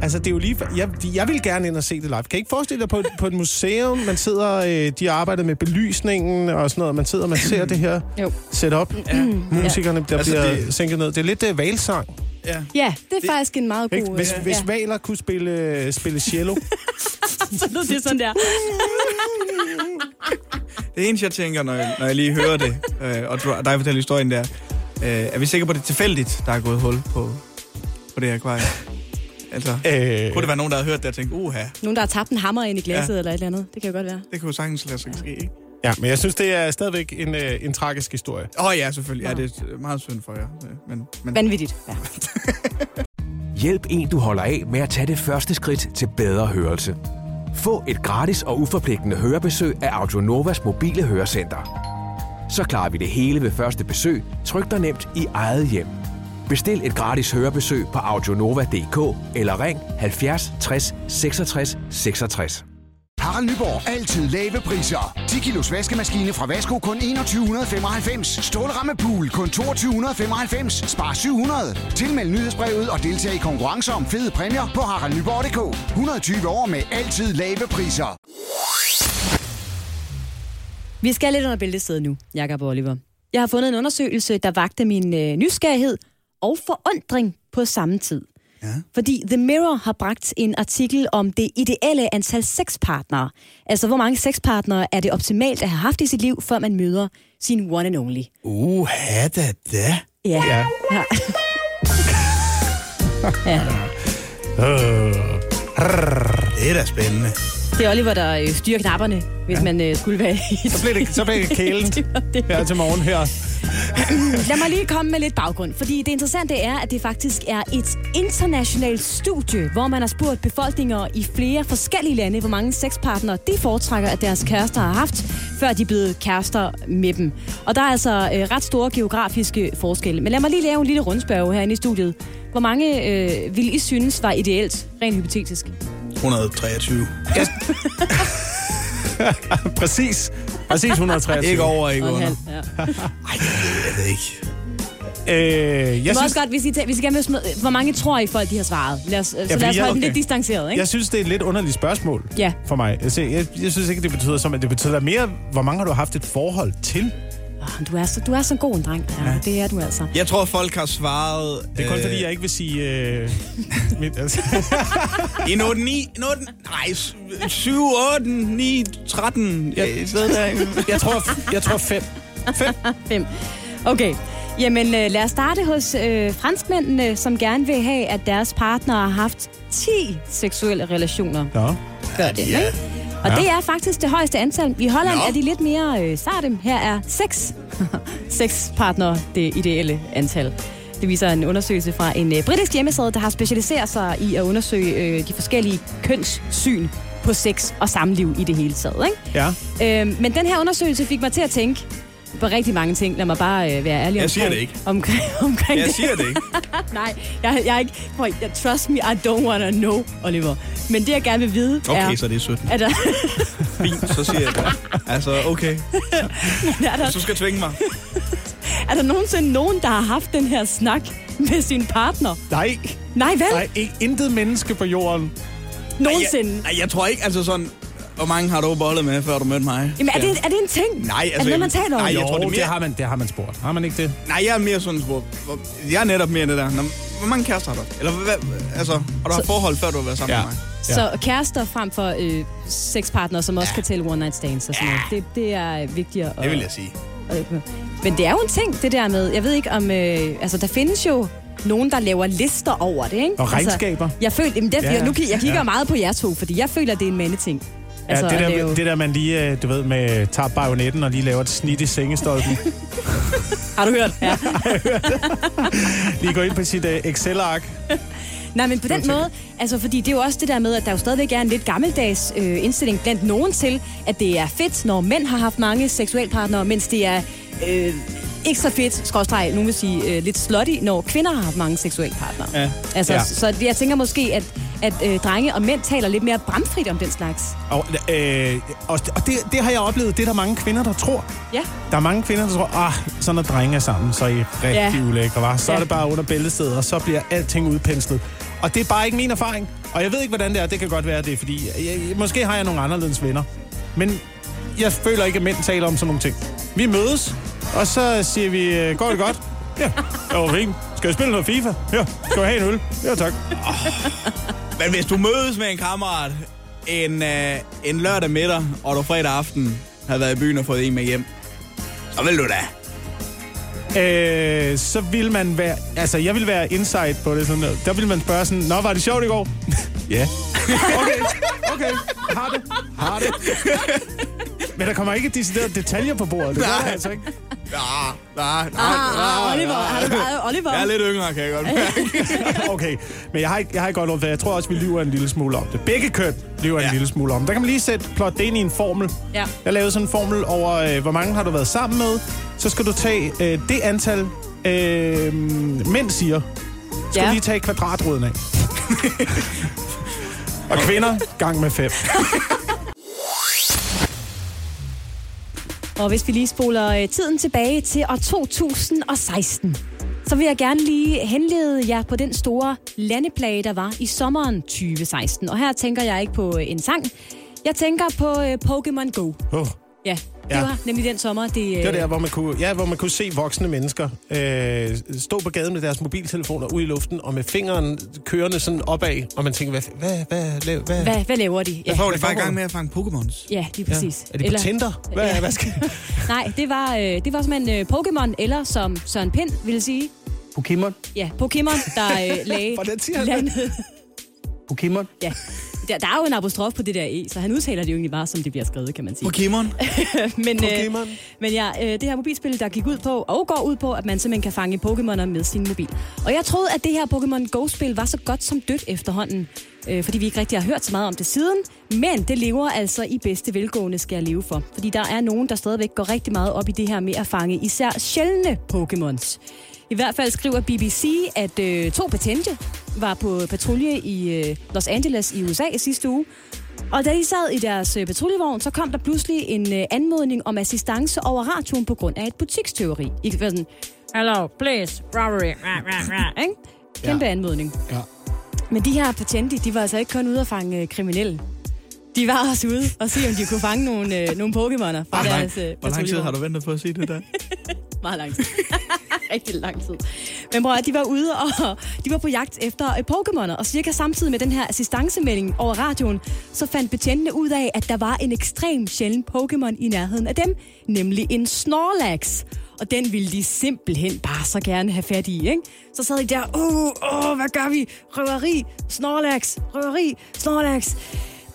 Speaker 3: Altså, det er jo lige... Jeg, jeg vil gerne ind og se det live. Kan I ikke forestille dig på, et- på et museum, man sidder... Øh, de arbejder med belysningen og sådan noget. Man sidder og man ser det her
Speaker 4: Jo.
Speaker 3: setup. Ja. Musikerne, der
Speaker 2: Altså,
Speaker 3: bliver
Speaker 2: det-
Speaker 3: sænket ned. Det er lidt uh, valsang.
Speaker 2: Ja.
Speaker 4: Ja, det er faktisk en meget god...
Speaker 3: Hvis,
Speaker 4: øh,
Speaker 3: hvis
Speaker 4: ja.
Speaker 3: valer kunne spille, spille cello.
Speaker 4: Så lød det sådan der.
Speaker 2: Det eneste, jeg tænker, når jeg, når jeg lige hører det, øh, og dig fortæller historien der, øh, er vi sikre på, at det er tilfældigt, der er gået hul på, på det her akvarie? Altså,
Speaker 3: øh,
Speaker 2: kunne det være nogen, der har hørt det og tænkt, uha,
Speaker 4: Nogen, der har tabt en hammer ind i glasset
Speaker 2: Ja.
Speaker 4: eller et eller andet. Det kan jo godt være.
Speaker 2: det kunne jo sagtens lade sig ske, ikke?
Speaker 3: ja, men jeg synes, det er stadigvæk en, øh, en tragisk historie.
Speaker 2: Åh oh, ja, selvfølgelig. Ja, det er meget synd for jer. øh, Men, men
Speaker 4: Vanvittigt. Ja.
Speaker 8: Hjælp en, du holder af med at tage det første skridt til bedre hørelse. Få et gratis og uforpligtende hørebesøg af Audionovas mobile hørecenter. Så klarer vi det hele ved første besøg, tryk dig nemt i eget hjem. Bestil et gratis hørebesøg på audionova.dk eller ring 70 60 66 66.
Speaker 9: Harald Nyborg. Altid lave priser. 10 kilos vaskemaskine fra Vasko kun 2195. Stålramme pool kun 2295. Spar 700. Tilmeld nyhedsbrevet og deltag i konkurrencer om fede præmier på haraldnyborg.dk. 120 år med altid lave priser.
Speaker 4: Vi skal lidt under bæltestedet nu, Jakob Oliver. Jeg har fundet en undersøgelse, der vagte min øh, nysgerrighed og forundring på samme tid. Ja. Fordi The Mirror har bragt en artikel om det ideelle antal sexpartnere. Altså, hvor mange sexpartnere er det optimalt at have haft i sit liv, før man møder sin one and only.
Speaker 2: uha da da.
Speaker 4: Ja.
Speaker 3: Ja.
Speaker 4: ja. ja.
Speaker 2: Det er da spændende.
Speaker 4: Det er Oliver, der øh, styrer knapperne, hvis ja. man øh, skulle være i
Speaker 3: Så blev det, så blev det kælen her til morgen her.
Speaker 4: Lad mig lige komme med lidt baggrund, fordi det interessante er, at det faktisk er et internationalt studie, hvor man har spurgt befolkninger i flere forskellige lande, hvor mange sexpartnere de foretrækker, at deres kærester har haft, før de er blevet kærester med dem. Og der er altså øh, ret store geografiske forskelle. Men lad mig lige lave en lille rundspørg herinde i studiet. Hvor mange øh, vil I synes var ideelt, rent hypotetisk?
Speaker 2: 123.
Speaker 3: Præcis. Præcis 123.
Speaker 2: Ikke over, ikke under.
Speaker 4: halv, ja.
Speaker 2: Ej, jeg ved ikke.
Speaker 3: Øh, jeg
Speaker 4: Jeg må
Speaker 3: synes,
Speaker 4: også godt, hvis I, tæ- hvis I gerne vil smide, hvor mange tror I folk, de har svaret? Lad os, ja, så lad os
Speaker 3: jeg-
Speaker 4: holde den
Speaker 3: okay.
Speaker 4: lidt distanceret, ikke?
Speaker 3: jeg synes, det er et lidt underligt spørgsmål
Speaker 4: Ja.
Speaker 3: for mig. Altså, jeg, jeg synes ikke, det betyder som, at det betyder mere, hvor mange har du haft et forhold til?
Speaker 4: Oh, du, er så, du er så god en dreng. Ja, ja. Det er du altså.
Speaker 2: Jeg tror, folk har svaret...
Speaker 3: Det er kun fordi, jeg ikke vil sige... Øh, mit, altså.
Speaker 2: I 8, 9, 8, nej, 7, 8, 9, 13. Ja, i stedet der.
Speaker 3: jeg, tror, jeg tror fem. Fem.
Speaker 4: Fem. Okay. Jamen, øh, lad os starte hos øh, franskmændene, som gerne vil have, at deres partner har haft 10 seksuelle relationer.
Speaker 3: Nå.
Speaker 4: Gør det, ikke? Og
Speaker 3: Ja.
Speaker 4: det er faktisk det højeste antal. I Holland
Speaker 2: Nå.
Speaker 4: er de lidt mere øh, sarte. Her er seks. seks partnere det ideelle antal. Det viser en undersøgelse fra en øh, britisk hjemmeside, der har specialiseret sig i at undersøge øh, de forskellige kønssyn på sex og samliv i det hele taget. Ikke?
Speaker 3: Ja.
Speaker 4: Øhm, men den her undersøgelse fik mig til at tænke på rigtig mange ting. Lad mig bare øh, være ærlig
Speaker 2: Jeg siger
Speaker 4: omkring,
Speaker 2: det ikke.
Speaker 4: Omkring, omkring
Speaker 2: Jeg
Speaker 4: det.
Speaker 2: siger det ikke.
Speaker 4: Nej, jeg, jeg er ikke... Prøv, jeg, trust me, I don't wanna know, Oliver. Men det, jeg gerne vil vide,
Speaker 2: Okay,
Speaker 4: er...
Speaker 2: så det er 17.
Speaker 4: Er der,
Speaker 2: Fint, så siger jeg det. Altså, okay.
Speaker 4: er, der,
Speaker 2: Hvis du skal tvinge mig.
Speaker 4: er der nogensinde nogen, der har haft den her snak med sin partner?
Speaker 3: Nej.
Speaker 4: Nej, vel?
Speaker 3: Nej, ikke, intet menneske på jorden.
Speaker 4: Nogensinde?
Speaker 2: Nej, jeg tror ikke, altså sådan... Hvor mange har du bollet med, før du mødte mig?
Speaker 4: Jamen, er det, er det en ting?
Speaker 2: Nej, altså...
Speaker 4: Er det noget, man taler om?
Speaker 2: Nej, jeg
Speaker 3: jo,
Speaker 2: tror, det er mere...
Speaker 3: det, har man, det har man spurgt. Har man ikke det?
Speaker 2: Nej, jeg er mere sådan spurgt. Hvor- Jeg er netop mere det der. Nå, Hvor mange kærester har du? Eller hvad, altså, har du haft forhold, før du har været sammen
Speaker 3: Ja.
Speaker 2: med mig?
Speaker 4: Så kærester frem for øh, sexpartnere, som også kan tælle one night stands og sådan noget. Det, det er vigtigere.
Speaker 2: Det vil jeg sige.
Speaker 4: at- Men det er jo en ting, det der med... Jeg ved ikke om... Øh, altså, der findes jo nogen, der laver lister over det, ikke?
Speaker 3: Og regnskaber.
Speaker 4: Altså, jeg føler, jamen det,
Speaker 3: Ja,
Speaker 4: ja,
Speaker 3: ja.
Speaker 4: nu, jeg kigger
Speaker 3: Ja.
Speaker 4: ja. meget på jer to, fordi jeg føler, at det er en mandeting.
Speaker 3: Altså, ja, det, der,
Speaker 4: det jo-
Speaker 3: det der, man lige, øh, du ved, med tager bajonetten og lige laver et snit i sengestolpen.
Speaker 4: Har du hørt? Ja.
Speaker 3: lige gå ind på sit uh, Excel-ark.
Speaker 4: Nej, men på den måde, altså fordi det er jo også det der med, at der jo stadigvæk er en lidt gammeldags øh, indstilling blandt nogen til, at det er fedt, når mænd har haft mange seksualpartnere, mens det er øh, ikke så fedt, skråstreg, nogen vil sige øh, lidt slutty, når kvinder har haft mange seksualpartnere.
Speaker 2: Ja.
Speaker 4: Altså,
Speaker 3: Ja.
Speaker 4: ja. så jeg tænker måske, at, at øh, drenge og mænd taler lidt mere bramfrit om den slags.
Speaker 3: Og, øh, og, og det, det har jeg oplevet, det er der mange kvinder, der tror.
Speaker 4: Ja.
Speaker 3: Der er mange kvinder, der tror, ah, så når drenge er sammen, så er I rigtig ja. Ulækre, var. Så ja. er det bare under bæltestedet, og så bliver alting udpenslet. Og det er bare ikke min erfaring. Og jeg ved ikke, hvordan det er. Det kan godt være, det er, fordi jeg, måske har jeg nogle anderledes venner. Men jeg føler ikke, at mænd taler om sådan nogle ting. Vi mødes, og så siger vi, øh, går det godt? Ja, det var fint. Skal jeg spille noget FIFA? Ja. Skal jeg have en øl? Ja, tak.
Speaker 2: Men hvis du mødes med en kammerat en, øh, en lørdag middag, og du fredag aften har været i byen og fået en med hjem, så vil du da.
Speaker 3: Øh, så vil man være... Altså, jeg vil være insight på det. Sådan, der. der vil man spørge sådan, Nå, var det sjovt i går? ja. Okay, okay. Har det. Har det. Men der kommer ikke deciderede detaljer på bordet. Det gør der
Speaker 2: Nej.
Speaker 3: altså ikke.
Speaker 2: Ja, nej, nej,
Speaker 4: Ah, Oliver, har du meget Oliver?
Speaker 2: Jeg er lidt yngre, kan jeg godt mærke.
Speaker 3: Okay, men jeg har ikke, jeg har ikke godt råd, for jeg tror også, vi lyver en lille smule om det. Begge køn lyver ja. En lille smule om. Der kan man lige sætte, plot det ind i en formel.
Speaker 4: Ja.
Speaker 3: Jeg lavede sådan en formel over, øh, hvor mange har du været sammen med. Så skal du tage øh, det antal, øh, mænd siger. Skal
Speaker 4: Ja.
Speaker 3: lige tage kvadratroden af. Og kvinder, gang med fem.
Speaker 4: Og hvis vi lige spoler øh, tiden tilbage til år 2016, så vil jeg gerne lige henlede jer på den store landeplage, der var i sommeren 2016. Og her tænker jeg ikke på øh, en sang. Jeg tænker på øh, Pokémon Go.
Speaker 3: Oh.
Speaker 4: Ja, det
Speaker 3: Ja.
Speaker 4: var nemlig den sommer. Det, øh,
Speaker 3: Det var der, hvor man kunne, ja, hvor man kunne se voksne mennesker øh, stå på gaden med deres mobiltelefoner ude i luften, og med fingeren kørende sådan opad, og man tænker, hvad, hvad, hvad, hvad, hvad,
Speaker 4: Hvad, hvad laver de? Ja,
Speaker 2: Jeg får
Speaker 3: Hvad
Speaker 2: det bare i gang med at fange Pokémons.
Speaker 4: ja lige præcis.
Speaker 3: Er det på Tinder? Hvad,
Speaker 4: Ja.
Speaker 3: hvad skal...
Speaker 4: Nej, det var, øh, det var simpelthen øh, Pokémon, eller som Søren Pind ville sige,
Speaker 7: Pokémon?
Speaker 4: ja, Pokémon, der øh, lagde
Speaker 3: Hvordan siger han.
Speaker 7: Pokémon?
Speaker 4: Ja, der, der er jo en apostrof på det der E, så han udtaler det jo egentlig bare, som det bliver skrevet, kan man sige.
Speaker 2: Pokémon?
Speaker 4: men, øh,
Speaker 3: Pokémon.
Speaker 4: men ja, øh, det her mobilspil, der gik ud på, og går ud på, at man simpelthen kan fange Pokémoner med sin mobil. Og jeg troede, at det her Pokémon Go-spil var så godt som dødt efterhånden, øh, fordi vi ikke rigtig har hørt så meget om det siden. Men det lever altså i bedste velgående, skal jeg leve for. Fordi der er nogen, der stadigvæk går rigtig meget op i det her med at fange især sjældne Pokémons. I hvert fald skriver BBC, at øh, to betjente var på patrulje i øh, Los Angeles i USA i sidste uge. Og da de sad i deres øh, patruljevogn, så kom der pludselig en øh, anmodning om assistance over radioen på grund af et butiksteori. I kan sådan, hello, please, robbery, rah, rah, rah, ikke? Kæmpe ja. anmodning.
Speaker 3: Ja.
Speaker 4: Men de her patente, de var altså ikke kun ude at fange øh, kriminelle. De var også ude og se, om de kunne fange nogle, øh, nogle Pokémoner fra
Speaker 2: Hvor lang,
Speaker 4: deres øh,
Speaker 2: hvor lang tid har du ventet på at sige det der?
Speaker 4: Meget lang tid. Rigtig lang tid. Men bror, de var ude, og de var på jagt efter øh, Pokémoner, og cirka samtidig med den her assistancemelding over radioen, så fandt betjentene ud af, at der var en ekstrem sjælden Pokémon i nærheden af dem, nemlig en Snorlax. Og den ville de simpelthen bare så gerne have fat i, ikke? Så sad de der, åh, åh, hvad gør vi? Røveri, Snorlax, røveri, Snorlax.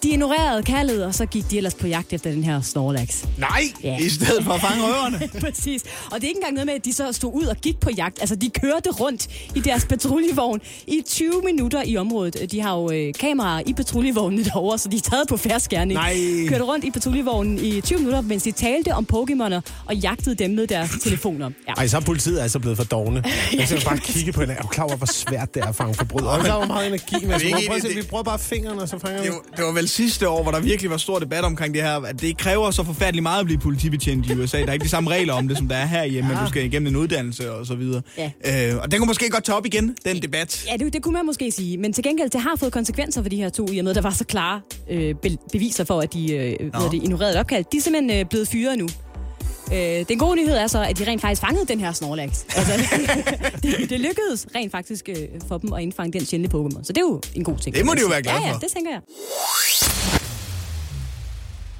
Speaker 4: De ignorerede kaldet, og så gik de ellers på jagt efter den her Snorlax.
Speaker 2: Nej,
Speaker 4: Ja.
Speaker 2: i stedet for at fange røverne.
Speaker 4: Præcis. Og det er ikke engang noget med, at de så stod ud og gik på jagt. Altså, de kørte rundt i deres patruljevogn i 20 minutter i området. De har jo øh, kameraer i patruljevognen derovre, så de er taget på færdskærning.
Speaker 3: Nej.
Speaker 4: Kørte rundt i patruljevognen i 20 minutter, mens de talte om Pokémoner og jagtede dem med deres telefoner. Ja.
Speaker 3: Ej, så er politiet altså blevet for dogne. Jeg skal bare kigge på den. Er du klar over, hvor svært det er at fange forbrydere? Og der er hvor meget energi med.
Speaker 2: Det er ikke
Speaker 3: Prøv at se,
Speaker 2: det-
Speaker 3: vi bruger bare fingeren, og så fanger vi.
Speaker 2: Det var, det var vel sidste år, hvor der virkelig var stor debat omkring det her, at det kræver så forfærdeligt meget at blive politibetjent i USA. Der er ikke de samme regler om det, som der er herhjemme, men du skal igennem en uddannelse og så videre.
Speaker 4: Ja.
Speaker 2: Øh, og den kunne måske godt tage op igen, den debat.
Speaker 4: Ja, det, det kunne man måske sige. Men til gengæld, det har fået konsekvenser for de her to, i og med, der var så klare øh, be- beviser for, at de øh, det, ignorerede et opkald. De er simpelthen øh, blevet fyret nu. Øh, den gode nyhed er så, at de rent faktisk fangede den her Snorlax. Altså, det, det lykkedes rent faktisk øh, for dem at indfange den sjældne Pokémon. Så det er jo en god ting.
Speaker 2: Det må de jo være glade
Speaker 4: ja,
Speaker 2: for.
Speaker 4: Ja, det tænker jeg.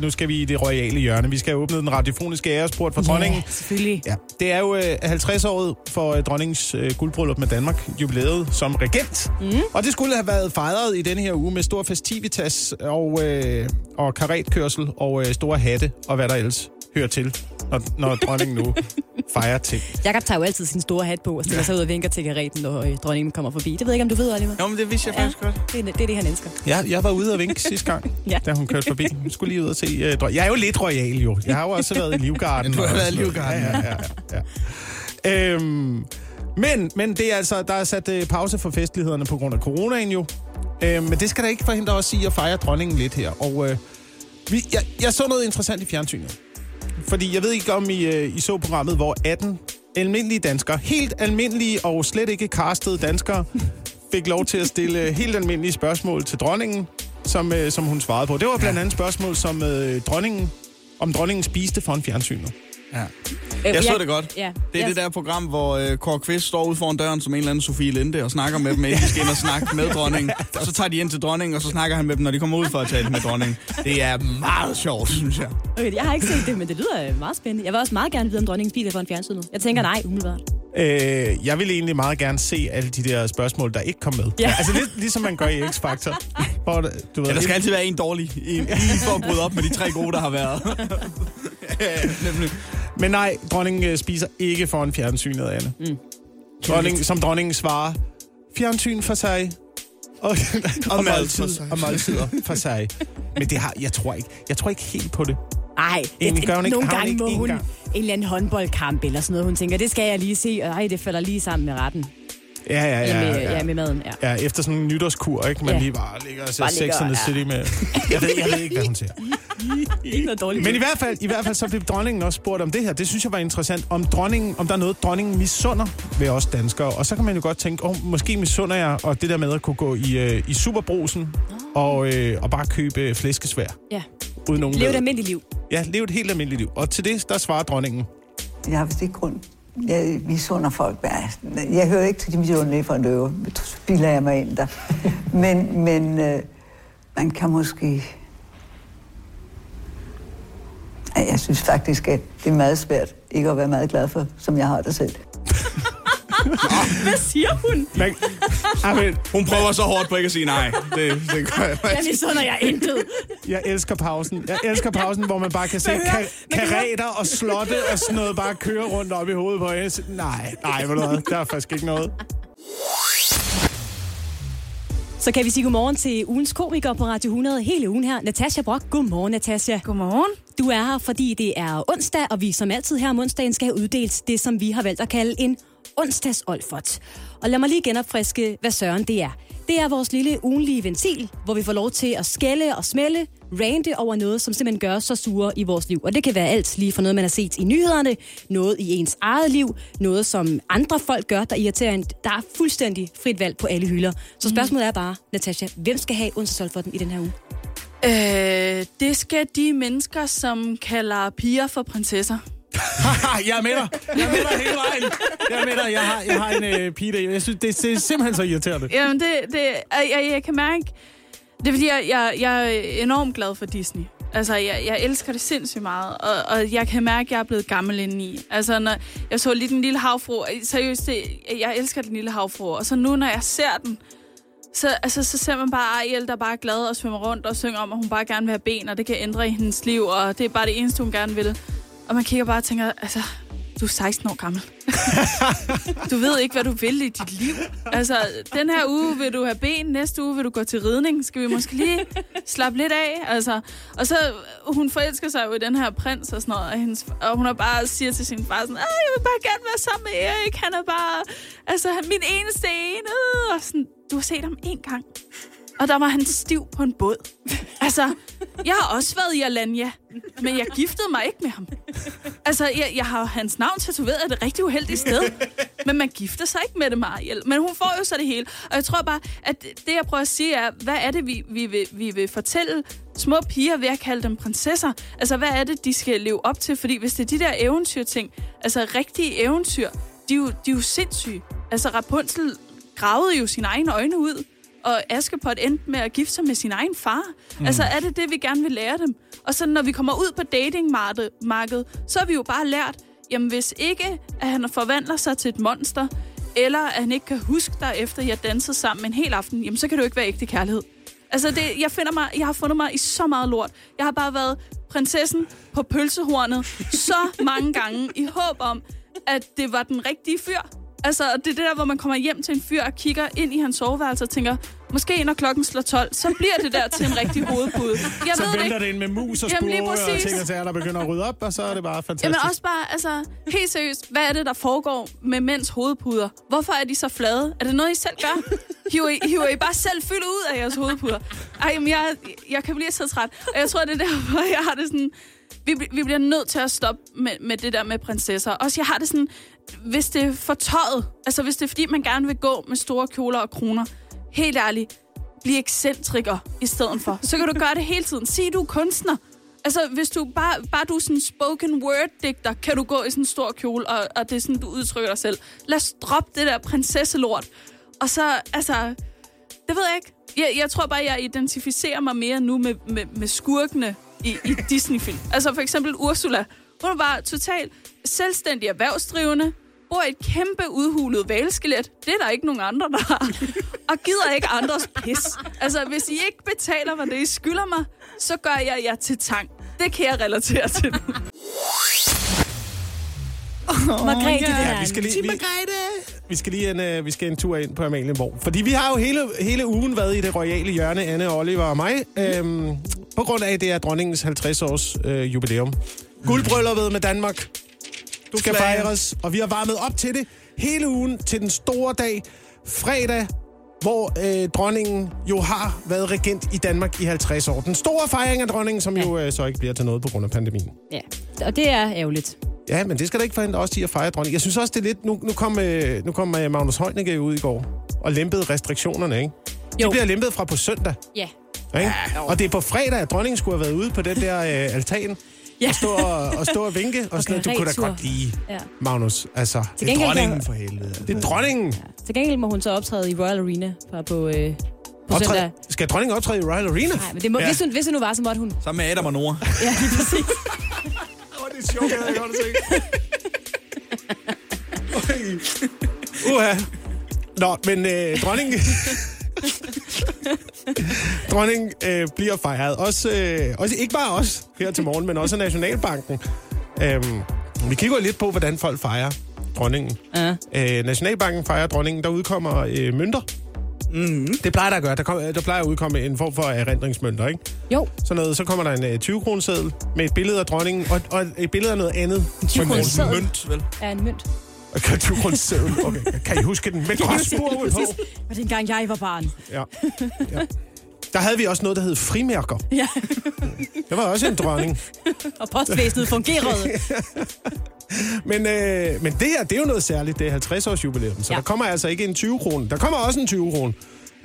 Speaker 3: Nu skal vi i det royale hjørne. Vi skal have åbnet den radiofoniske æresport for dronningen.
Speaker 4: Ja, selvfølgelig.
Speaker 3: Ja, det er jo øh, 50-året for øh, dronningens øh, guldbryllup med Danmark, jubilæet som regent. Mm. Og det skulle have været fejret i denne her uge med stor festivitas og, øh, og karetkørsel og øh, store hatte og hvad der ellers hører til, når, når dronningen nu fejrer ting.
Speaker 4: Jakob tager jo altid sin store hat på og stiller sig ud og vinker til karetten, når øh, dronningen kommer forbi. Det ved jeg ikke, om du ved, Oliver.
Speaker 2: Nå, men det vidste jeg faktisk godt.
Speaker 4: Det, er- det er det, han elsker.
Speaker 3: Jeg, jeg var ude og vinke sidste gang,
Speaker 4: Ja.
Speaker 3: ja. da hun kørte forbi. Hun skulle lige ud og se øh, dronningen. Jeg er jo lidt royal jo. Jeg har jo også været i Livgarden.
Speaker 2: Du har været i. Livgarden,
Speaker 3: Ja, ja, ja. ja. Øhm, men, men det er altså, der er sat øh, pause for festlighederne på grund af coronaen jo. Øhm, men det skal da ikke forhindre os i at fejre dronningen lidt her. Og øh, vi, jeg, jeg så noget interessant i fjernsynet. Fordi jeg ved ikke, om I, øh, I så programmet, hvor 18 almindelige danskere, helt almindelige og slet ikke castede danskere, fik lov til at stille helt almindelige spørgsmål til dronningen, som, øh, som hun svarede på. Det var blandt andet spørgsmål, som øh, dronningen, om dronningen spiste foran fjernsynet.
Speaker 2: Ja.
Speaker 4: Øh,
Speaker 2: Jeg så det godt.
Speaker 4: Ja.
Speaker 2: Det er
Speaker 4: ja.
Speaker 2: det der program, hvor øh, Kåre Kvist står ude foran døren som en eller anden Sofie Linde og snakker med dem, inden de skal ind og snakke med dronningen. Og så tager de ind til dronningen, og så snakker han med dem, når de kommer ud for at tale med dronningen. Det er meget sjovt, synes jeg.
Speaker 4: Okay, jeg har ikke set det, men det lyder øh, meget spændende. Jeg vil også meget gerne vide, om dronningen spiser foran fjernsynet. Jeg tænker nej, umiddelbart.
Speaker 3: Øh, jeg ville egentlig meget gerne se alle de der spørgsmål, der ikke kom med.
Speaker 4: Ja.
Speaker 3: Altså lidt ligesom man gør i X-Factor. Hvor, der- du ved,
Speaker 2: Ja, der skal altid være en dårlig, en, en for at bryde op med de tre gode, der har været. Nemlig.
Speaker 3: Men nej, dronningen øh, spiser ikke foran fjernsynet, Anne. Mm. Dronning, som dronningen svarer, fjernsyn for sig. Og, og,
Speaker 2: mad
Speaker 3: måltid, og måltider for sig. Men det har, jeg tror ikke, jeg tror ikke helt på det.
Speaker 4: Nej, nogle
Speaker 3: har hun
Speaker 4: gange må hun
Speaker 3: gang?
Speaker 4: en eller anden håndboldkamp eller sådan noget. Hun tænker, det skal jeg lige se, og ej, det falder lige sammen med retten.
Speaker 3: Ja, ja,
Speaker 4: Ja,
Speaker 3: ja.
Speaker 4: med,
Speaker 3: ja,
Speaker 4: ja, med maden, ja.
Speaker 3: ja efter sådan en nytårskur, ikke? Man
Speaker 4: Ja.
Speaker 3: lige bare ligger og ser
Speaker 4: Bare
Speaker 3: Sex
Speaker 4: ligger,
Speaker 3: and the
Speaker 4: ja.
Speaker 3: City med... Jeg ved, jeg ved ikke, hvad hun
Speaker 4: dårligt.
Speaker 3: Men i hvert fald, i hvert fald så blev dronningen også spurgt om det her. Det synes jeg var interessant. Om, dronningen, om der er noget, dronningen misunder ved os danskere. Og så kan man jo godt tænke, oh, måske misunder jeg, og det der med at kunne gå i, øh, i superbrusen og, øh, og bare købe øh, flæskesvær.
Speaker 4: Ja.
Speaker 3: Uden nogen
Speaker 4: Lev et almindeligt liv.
Speaker 3: Ja, leve et helt almindeligt liv. Og til det, der svarer dronningen.
Speaker 10: Jeg har vist ikke grund. Jeg misunder folk. Jeg, jeg hører ikke til de misundelige for en løve. Så spiller jeg mig ind der. Men, men øh, man kan måske... Jeg synes faktisk, at det er meget svært ikke at være meget glad for, som jeg har det selv.
Speaker 4: Hvad siger hun?
Speaker 3: Men, amen,
Speaker 2: Hun prøver så hårdt på ikke at sige nej. Det, det gør jeg
Speaker 4: Jeg misunder jeg intet.
Speaker 3: jeg elsker pausen. Jeg elsker pausen, hvor man bare kan se
Speaker 4: Men hør,
Speaker 3: ka- kareter og slotte og sådan noget bare køre rundt op i hovedet på hende. Nej, nej, ved du hvad? Der er faktisk ikke noget.
Speaker 4: Så kan vi sige godmorgen til ugens komiker på Radio 100 hele ugen her. Natasha Brock. Godmorgen, Natasha.
Speaker 5: Godmorgen.
Speaker 4: Du er her, fordi det er onsdag, og vi som altid her om onsdagen skal have uddelt det, som vi har valgt at kalde en onsdags Olfert. Og lad mig lige genopfriske, hvad søren det er. Det er vores lille ugenlige ventil, hvor vi får lov til at skælde og smelle, rante over noget, som simpelthen gør os så sure i vores liv. Og det kan være alt lige fra noget, man har set i nyhederne, noget i ens eget liv, noget som andre folk gør, der irriterer en. Der er fuldstændig frit valg på alle hylder. Så spørgsmålet er bare, Natasha, hvem skal have onsdagsolferten i den her uge?
Speaker 5: Øh, det skal de mennesker, som kalder piger for prinsesser.
Speaker 3: jeg er med dig. Jeg er med dig hele vejen. Jeg er med dig. Jeg har, jeg har en øh, pige, der... Jeg synes, det, det er simpelthen så irriterende.
Speaker 5: Jamen, det, det, jeg, jeg, kan mærke... Det er fordi, jeg, jeg, jeg er enormt glad for Disney. Altså, jeg, jeg elsker det sindssygt meget, og, og jeg kan mærke, at jeg er blevet gammel indeni. Altså, når jeg så lige den lille havfru, øh, seriøst, det, jeg elsker den lille havfru, og så nu, når jeg ser den, så, altså, så ser man bare Ariel, der bare er glad og svømmer rundt og synger om, at hun bare gerne vil have ben, og det kan ændre i hendes liv, og det er bare det eneste, hun gerne vil. Og man kigger bare og tænker, altså, du er 16 år gammel. du ved ikke, hvad du vil i dit liv. Altså, den her uge vil du have ben, næste uge vil du gå til ridning. Skal vi måske lige slappe lidt af? Altså, og så, hun forelsker sig jo i den her prins og sådan noget, og, hendes, og hun har bare siger til sin far sådan, "Ej, jeg vil bare gerne være sammen med Erik. Han er bare, altså, er min eneste ene. Og sådan, du har set ham en gang. Og der var han stiv på en båd. Altså, jeg har også været i Alanya, men jeg giftede mig ikke med ham. Altså, jeg, jeg har hans navn tatoveret af et rigtig uheldigt sted, men man gifter sig ikke med det, Mariel. Men hun får jo så det hele. Og jeg tror bare, at det, jeg prøver at sige er, hvad er det, vi, vi, vil, vi vil fortælle små piger ved at kalde dem prinsesser? Altså, hvad er det, de skal leve op til? Fordi hvis det er de der eventyrting, altså rigtige eventyr, de er jo, de er jo sindssyge. Altså, Rapunzel gravede jo sine egne øjne ud, og Askepot endte med at gifte sig med sin egen far. Mm. Altså, er det det, vi gerne vil lære dem? Og så når vi kommer ud på datingmarkedet, så har vi jo bare lært, jamen hvis ikke, at han forvandler sig til et monster, eller at han ikke kan huske dig, efter har danset sammen en hel aften, jamen så kan jo ikke være ægte kærlighed. Altså, det, jeg, finder mig, jeg har fundet mig i så meget lort. Jeg har bare været prinsessen på pølsehornet så mange gange, i håb om, at det var den rigtige fyr. Altså, det er det der, hvor man kommer hjem til en fyr og kigger ind i hans soveværelse og tænker, måske når klokken slår 12, så bliver det der til en rigtig hovedpude. Jeg
Speaker 3: Så
Speaker 5: ved det
Speaker 3: venter
Speaker 5: ikke.
Speaker 3: det ind med mus og spore og ting og sager, der begynder at rydde op, og så er det bare fantastisk.
Speaker 5: Jamen også bare, altså, helt seriøst, hvad er det, der foregår med mænds hovedpuder? Hvorfor er de så flade? Er det noget, I selv gør? Hiver I, hiver I bare selv fyldt ud af jeres hovedpuder? Ej, men jeg, jeg kan blive så træt. Og jeg tror, det er derfor, jeg har det sådan... Vi, vi bliver nødt til at stoppe med, med det der med prinsesser. Også jeg har det sådan, hvis det er for tøjet, altså hvis det er fordi, man gerne vil gå med store kjoler og kroner, helt ærligt, bliv ekscentriker i stedet for. Så kan du gøre det hele tiden. Sig, du er kunstner. Altså, hvis du bare, bare du er sådan en spoken word-digter, kan du gå i sådan en stor kjole, og, og det er sådan, du udtrykker dig selv. Lad os droppe det der prinsesselort. Og så, altså, det ved jeg ikke. Jeg, jeg tror bare, jeg identificerer mig mere nu med, med, med skurkene i, i Disney-film. Altså for eksempel Ursula. Hun bare totalt selvstændig erhvervsdrivende, bor i et kæmpe udhulet valskelet. Det er der ikke nogen andre, der har. Og gider ikke andres pis. Altså, hvis I ikke betaler, hvad det I skylder mig, så gør jeg jer til tang. Det kan jeg relatere til nu.
Speaker 4: Margrethe,
Speaker 3: Ja,
Speaker 4: der.
Speaker 3: vi skal lige, vi, vi skal lige en, uh, vi skal en tur ind på Amalienborg. Fordi vi har jo hele, hele ugen været i det royale hjørne, Anne, Oliver og mig. Øhm, på grund af, at det er dronningens 50-års øh, jubilæum. Guldbrylluppet med Danmark
Speaker 2: Du
Speaker 3: skal
Speaker 2: flager.
Speaker 3: fejres, og vi har varmet op til det hele ugen til den store dag, fredag, hvor øh, dronningen jo har været regent i Danmark i 50 år. Den store fejring af dronningen, som jo øh, så ikke bliver til noget på grund af pandemien.
Speaker 4: Ja, og det er ærgerligt.
Speaker 3: Ja, men det skal da ikke forhindre os i at fejre dronning. Jeg synes også, det er lidt... Nu, nu kom, øh, nu kom øh, Magnus Heunicke ud i går og lempede restriktionerne, ikke? De
Speaker 4: Jo.
Speaker 3: bliver lempet fra på søndag,
Speaker 4: Ja.
Speaker 3: ikke? Og det er på fredag, at dronningen skulle have været ude på den der øh, altan
Speaker 4: Ja.
Speaker 3: og, stå og, og stå og vinke. Og sådan, noget. du kunne da godt lide,
Speaker 4: Ja.
Speaker 3: Magnus. Altså,
Speaker 4: Til gengæld,
Speaker 2: Dronningen
Speaker 4: kan,
Speaker 2: for helvede.
Speaker 3: det er dronningen.
Speaker 4: til gengæld må hun så optræde i Royal Arena fra på, øh, på
Speaker 3: Optræde,
Speaker 4: søndag.
Speaker 3: skal dronningen optræde i Royal Arena?
Speaker 4: Nej, men det må,
Speaker 2: Ja.
Speaker 4: ja. hvis, hun, hvis hun nu var, så måtte hun.
Speaker 2: Sammen med Adam og Nora.
Speaker 4: Ja, lige præcis.
Speaker 3: Åh, det er sjovt, jeg havde godt se. Uha. Nå, men øh, dronningen... dronningen øh, bliver fejret. Også, øh, også, ikke bare os her til morgen, men også Nationalbanken. Øhm, vi kigger lidt på, hvordan folk fejrer dronningen.
Speaker 4: Ja.
Speaker 3: Øh, Nationalbanken fejrer dronningen. Der udkommer øh, mønter. Mm. Det plejer der at gøre. Der, kom, der plejer at udkomme en form for erindringsmønter, ikke?
Speaker 4: Jo,
Speaker 3: Sådan noget, så kommer der en øh, 20-kroneseddel med et billede af dronningen, og, og et billede af noget andet.
Speaker 4: en 20 kroner seddel
Speaker 2: Mønt, vel?
Speaker 4: er en mønt.
Speaker 3: Og 20-kroneseddel. Okay, kan I huske den? Med græsspurve på.
Speaker 4: Og det engang jeg var barn.
Speaker 3: Ja. ja. Der havde vi også noget, der hed frimærker.
Speaker 4: Ja.
Speaker 3: Det var også en dronning.
Speaker 4: Og postvæsenet fungerede.
Speaker 3: Men, øh, men det her, det er jo noget særligt. Det er 50 års jubilæum, så ja. Der kommer altså ikke en 20 kroner. Der kommer også en 20 kroner,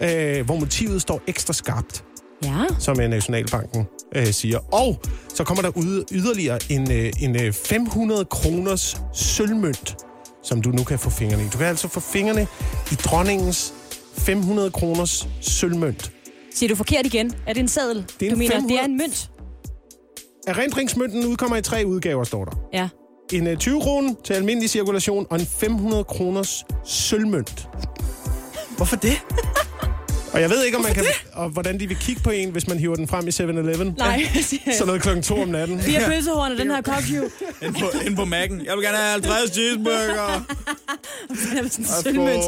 Speaker 3: øh, hvor motivet står ekstra skarpt,
Speaker 4: Ja.
Speaker 3: som øh, Nationalbanken øh, siger. Og så kommer der ud, yderligere en, øh, en øh, 500 kroners sølvmønt, som du nu kan få fingrene i. Du kan altså få fingrene i dronningens 500 kroners sølvmønt.
Speaker 4: Siger du forkert igen? Er det en seddel?
Speaker 3: er en
Speaker 4: du mener,
Speaker 3: 500
Speaker 4: det er en mønt?
Speaker 3: Erindringsmønten udkommer i tre udgaver, står der.
Speaker 4: Ja.
Speaker 3: En øh, 20 kroner til almindelig cirkulation, og en 500 kroners sølvmønt.
Speaker 2: Hvorfor det?
Speaker 3: Og jeg ved ikke, om man kan, og hvordan de vil kigge på en, hvis man hiver den frem i 7-Eleven.
Speaker 4: Nej.
Speaker 3: Så noget klokken 2 om natten.
Speaker 4: Fire pølsehorn og den her cocktail.
Speaker 2: Ind på, ind på Mac'en. Jeg vil gerne have 50 cheeseburger.
Speaker 4: Det er sådan en sølvmønt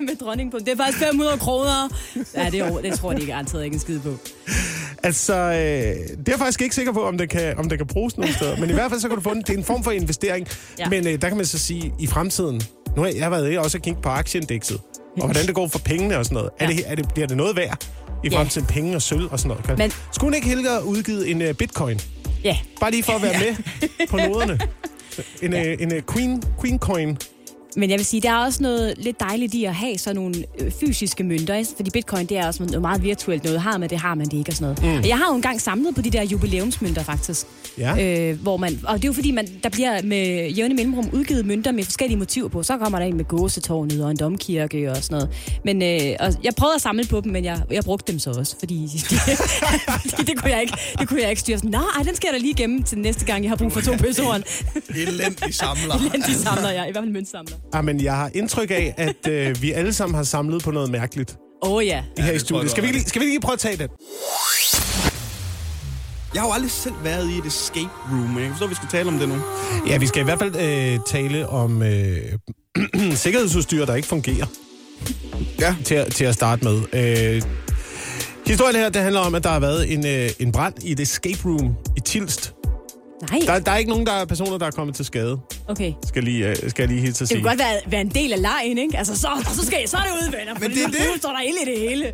Speaker 4: med dronningen på. Det er faktisk 500 kroner. Ja, det, er, det tror jeg, de garanteret ikke en skid på.
Speaker 3: Altså, øh, det er jeg faktisk ikke sikker på, om det kan, om det kan bruges nogen steder. Men i hvert fald så kan du få den. Det er en form for investering. Ja. Men øh, der kan man så sige, i fremtiden, nu har jeg, jeg været også at kigge på aktieindekset, og hvordan det går for pengene og sådan noget. Ja. Er
Speaker 4: Ja.
Speaker 3: det, er det, bliver det noget værd i
Speaker 4: Ja.
Speaker 3: fremtiden? Penge og sølv og sådan noget. Kan-
Speaker 4: Men-
Speaker 3: Skulle hun ikke hellere have udgivet en uh, bitcoin?
Speaker 4: Ja.
Speaker 3: Bare lige for at være med på noderne. En, ja. en uh, queen, queen coin.
Speaker 4: Men jeg vil sige, der er også noget lidt dejligt i at have sådan nogle øh, fysiske mønter, ikke? fordi bitcoin det er også noget meget virtuelt noget. Har man det, har man det ikke og sådan noget. Mm. Jeg har jo engang samlet på de der jubilæumsmønter faktisk.
Speaker 3: Ja.
Speaker 4: Øh, hvor man, og det er jo fordi, man, der bliver med jævne mellemrum udgivet mønter med forskellige motiver på. Så kommer der en med gåsetårnet og en domkirke og sådan noget. Men øh, og jeg prøvede at samle på dem, men jeg, jeg brugte dem så også, fordi, fordi det, kunne jeg ikke, det kunne jeg ikke styre. Sådan, Nej, ej, den skal jeg da lige gemme til næste gang, jeg har brug for to pøsehorn.
Speaker 2: Elendig samler.
Speaker 4: Elendig samler jeg, i hvert fald møntsamler.
Speaker 3: Ah, men jeg har indtryk af, at øh, vi alle sammen har samlet på noget mærkeligt
Speaker 4: Åh oh, ja.
Speaker 3: her i
Speaker 2: tror jeg,
Speaker 3: studiet. Skal vi, lige, skal vi lige prøve at tage den?
Speaker 2: Jeg har jo aldrig selv været i et escape room, men jeg kan forstå, at vi skal tale om det nu.
Speaker 3: Ja, vi skal i hvert fald øh, tale om øh, sikkerhedsudstyr, der ikke fungerer.
Speaker 2: Ja.
Speaker 3: Til, at- til at starte med. Øh, historien her, det handler om, at der har været en, øh, en brand i et escape room i Tilst.
Speaker 4: Nej,
Speaker 3: Der, der er ikke nogen der er personer, der er kommet til skade,
Speaker 4: okay.
Speaker 3: skal, lige, øh, skal lige helt til at
Speaker 4: Det
Speaker 3: sige.
Speaker 4: kunne godt være, være en del af lejen, ikke? Altså, så, så, skal, så er det ude, venner.
Speaker 2: Men det er det.
Speaker 4: Nu står der ild i det hele.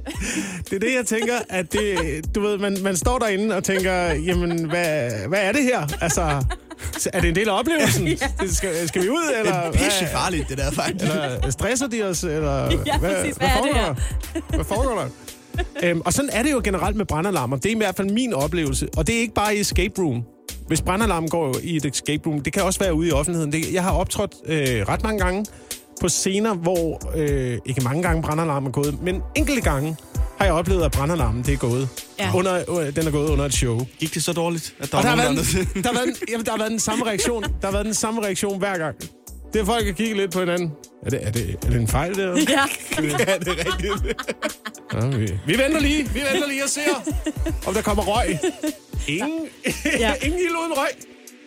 Speaker 3: Det er det, jeg tænker, at det, du ved, man, man står derinde og tænker, jamen, hvad, hvad er det her? Altså, er det en del af oplevelsen? Det skal, skal vi ud,
Speaker 2: Det
Speaker 3: eller?
Speaker 2: er pisse farligt, det der faktisk.
Speaker 3: Eller stresser de os? Eller,
Speaker 4: Ja, præcis. Hvad er det
Speaker 3: foregår
Speaker 4: her?
Speaker 3: der? Hvad foregår der? øhm, og sådan er det jo generelt med brandalarmer. Det er i hvert fald min oplevelse. Og det er ikke bare i escape room. Hvis brandalarmen går i et escape room, det kan også være ude i offentligheden. Det, jeg har optrådt øh, ret mange gange på scener, hvor øh, ikke mange gange brandalarmen er gået, men enkelte gange har jeg oplevet, at brandalarmen det er gået.
Speaker 4: Ja.
Speaker 3: Under, øh, den er gået under et show.
Speaker 2: Gik det så dårligt, at der
Speaker 3: Og der
Speaker 2: var
Speaker 3: har,
Speaker 2: nogen,
Speaker 3: været,
Speaker 2: der,
Speaker 3: den, der, har været, den- jamen, der har været den samme reaktion. Der har været den samme reaktion hver gang. Det er folk, der kigger lidt på hinanden. Er det, er det, er det en fejl, der?
Speaker 4: Ja.
Speaker 2: ja, det er rigtigt.
Speaker 3: Ja, vi, vi venter lige. Vi venter lige og ser, om der kommer røg. Ingen, ja.
Speaker 4: Ja.
Speaker 3: ingen ild uden røg.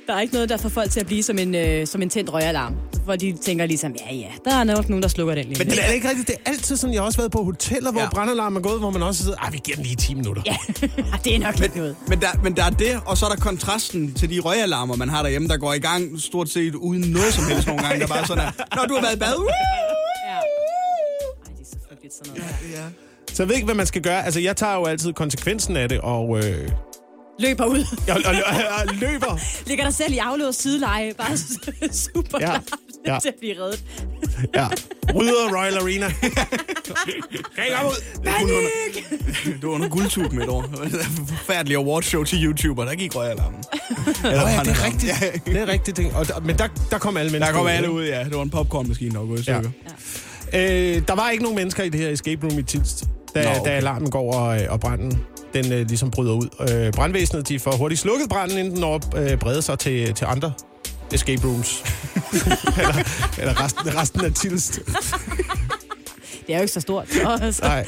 Speaker 4: Der er ikke noget, der får folk til at blive som en, øh, som en tændt røgalarm. Hvor de tænker ligesom, ja ja, der er nok nogen, der slukker den lige.
Speaker 3: Men det er ikke rigtigt. Det er altid sådan, jeg har også været på hoteller, hvor
Speaker 2: Ja.
Speaker 3: brandalarmen er gået, hvor man også sidder, ej, vi giver den lige 10 minutter.
Speaker 4: Ja, det er nok lidt noget.
Speaker 2: Men der, men der er det, og så er der kontrasten til de røgalarmer, man har derhjemme, der går i gang stort set uden noget som helst nogle gange. Der bare sådan er, når du har været i bad.
Speaker 4: Ja. Ej, det er så frygteligt sådan noget.
Speaker 2: Ja.
Speaker 3: Så jeg ved ikke, hvad man skal gøre. Altså, jeg tager jo altid konsekvensen af det, og, øh,
Speaker 4: Løber ud.
Speaker 3: og, og, og, og løber.
Speaker 4: Ligger dig selv i aflåst sideleje. Bare super
Speaker 3: Ja,
Speaker 4: ja.
Speaker 3: ja.
Speaker 4: til at blive reddet.
Speaker 3: Ja. Rydder Royal Arena. kan I komme ud?
Speaker 2: Du var under guldtuben et år. Det forfærdeligt awardshow til YouTuber. Der gik røgalarmen.
Speaker 3: Nå, ja, det er rigtigt. Det er rigtigt. ting. Og der, men der, der kom alle mennesker
Speaker 2: Der kom
Speaker 3: ud,
Speaker 2: alle
Speaker 3: ikke?
Speaker 2: ud, ja. Det var en popcornmaskine, der var gået i stykker.
Speaker 3: Øh, der var ikke nogen mennesker i det her escape room i Tilst, da,
Speaker 2: Nå, okay.
Speaker 3: da alarmen går og, øh, og branden den øh, ligesom bryder ud. Øh, brandvæsenet de får hurtigt slukket branden, inden den når øh, breder sig til, til andre escape rooms. eller eller resten, resten af Tilst.
Speaker 4: Det er jo ikke så stort. Så, altså.
Speaker 3: Nej.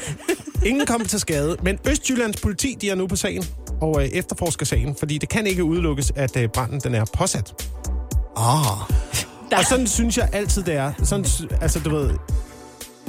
Speaker 3: Ingen kom til skade, men Østjyllands politi de er nu på sagen og øh, efterforsker sagen, fordi det kan ikke udelukkes, at øh, branden den er påsat.
Speaker 2: Ah.
Speaker 3: Og sådan synes jeg altid, det er. Sådan, altså, du ved...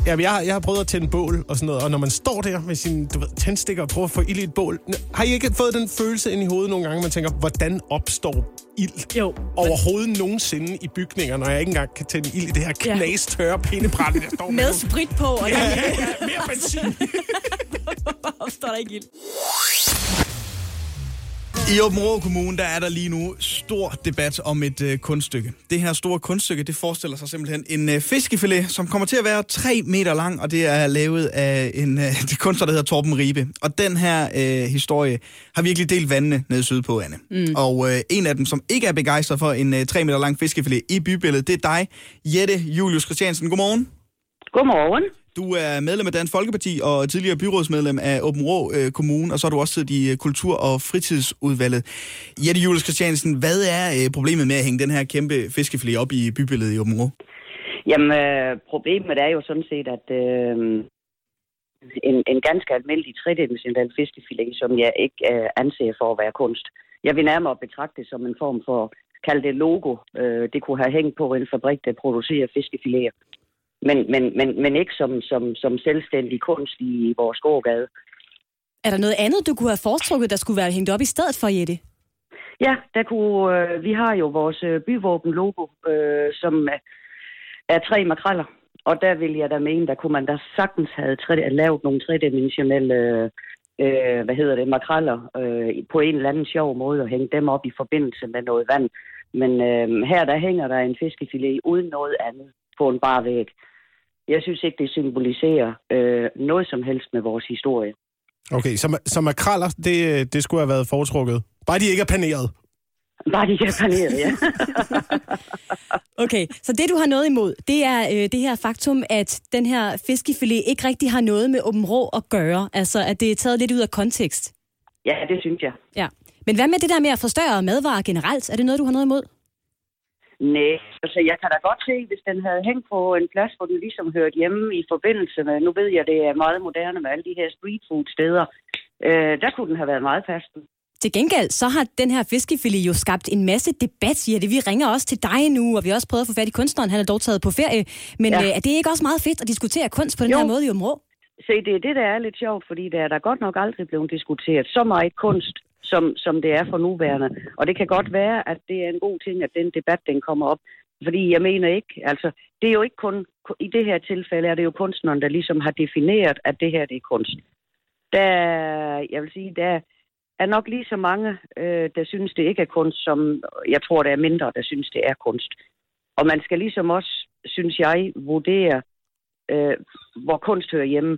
Speaker 3: Ja, jeg, har, jeg har prøvet at tænde bål og sådan noget, og når man står der med sin du ved, tændstikker og prøver at få ild i et bål, har I ikke fået den følelse ind i hovedet nogle gange, man tænker, hvordan opstår ild
Speaker 4: Jo.
Speaker 3: overhovedet nogensinde i bygninger, når jeg ikke engang kan tænde ild i det her
Speaker 4: Ja.
Speaker 3: knastørre pindebrand, jeg står
Speaker 4: Med sprit på, og der
Speaker 3: mere benzin.
Speaker 4: opstår der ikke ild.
Speaker 2: I Åben Kommune, der er der lige nu stor debat om et øh, kunststykke. Det her store kunststykke, det forestiller sig simpelthen en øh, fiskefilet, som kommer til at være 3 meter lang, og det er lavet af en øh, det kunstner, der hedder Torben Ribe. Og den her øh, historie har virkelig delt vandene nede sydpå, Anne. Mm. Og øh, en af dem, som ikke er begejstret for en øh, 3 meter lang fiskefilet i bybilledet, det er dig, Jette Julius Christiansen. Godmorgen.
Speaker 11: Godmorgen.
Speaker 2: Du er medlem af Dansk Folkeparti og tidligere byrådsmedlem af Åben Rå øh, Kommune, og så har du også siddet i øh, Kultur- og Fritidsudvalget. Jette Julius Christiansen, hvad er øh, problemet med at hænge den her kæmpe fiskefilet op i bybilledet i Åben Rå?
Speaker 11: Jamen, øh, problemet er jo sådan set, at øh, en, en ganske almindelig tredimensionel fiskefilet, som jeg ikke øh, anser for at være kunst. Jeg vil nærmere betragte det som en form for, kald det logo, øh, det kunne have hængt på en fabrik, der producerer fiskefiléer. Men, men, men, men ikke som, som, som selvstændig kunst i vores gågade.
Speaker 4: Er der noget andet, du kunne have foretrukket, der skulle være hængt op i stedet for, Jette?
Speaker 11: Ja, der kunne, øh, vi har jo vores øh, byvåben-logo, øh, som er, er tre makreller. Og der vil jeg da mene, der kunne man da sagtens have tre, lavet nogle tredimensionelle øh, hvad hedder det, makreller øh, på en eller anden sjov måde og hænge dem op i forbindelse med noget vand. Men øh, her der hænger der en fiskefilet uden noget andet. på en bar væg. Jeg synes ikke, det symboliserer øh, noget som helst med vores historie.
Speaker 12: Okay, så, så makraller, det, det skulle have været foretrukket. Bare de ikke er paneret.
Speaker 11: Bare de ikke er paneret, ja.
Speaker 4: Okay, så det du har noget imod, det er øh, det her faktum, at den her fiskefilet ikke rigtig har noget med åben rå at gøre. Altså, at det er taget lidt ud af kontekst.
Speaker 11: ja, det synes jeg.
Speaker 4: Ja. Men hvad med det der med at forstørre madvarer generelt? Er det noget, du har noget imod?
Speaker 11: Nej, altså jeg kan da godt se, hvis den havde hængt på en plads, hvor den ligesom hørte hjemme i forbindelse med, nu ved jeg, det er meget moderne med alle de her street food steder, øh, der kunne den have været meget passende.
Speaker 4: Til gengæld, så har den her fiskefilet jo skabt en masse debat, siger det. Vi ringer også til dig nu, og vi har også prøvet at få fat i kunstneren. Han er dog taget på ferie. Men
Speaker 11: Ja.
Speaker 4: øh, er det ikke også meget fedt at diskutere kunst på den
Speaker 11: Jo.
Speaker 4: her måde i Områ?
Speaker 11: Se, det er det, der er lidt sjovt, fordi der er der godt nok aldrig blevet diskuteret så meget kunst, som, som det er for nuværende. Og det kan godt være, at det er en god ting, at den debat, den kommer op. Fordi jeg mener ikke, altså, det er jo ikke kun, i det her tilfælde er det jo kunstneren, der ligesom har defineret, at det her, det er kunst. Der, jeg vil sige, der er nok lige så mange, øh, der synes, det ikke er kunst, som jeg tror, der er mindre, der synes, det er kunst. Og man skal ligesom også, synes jeg, vurdere, øh, hvor kunst hører hjemme.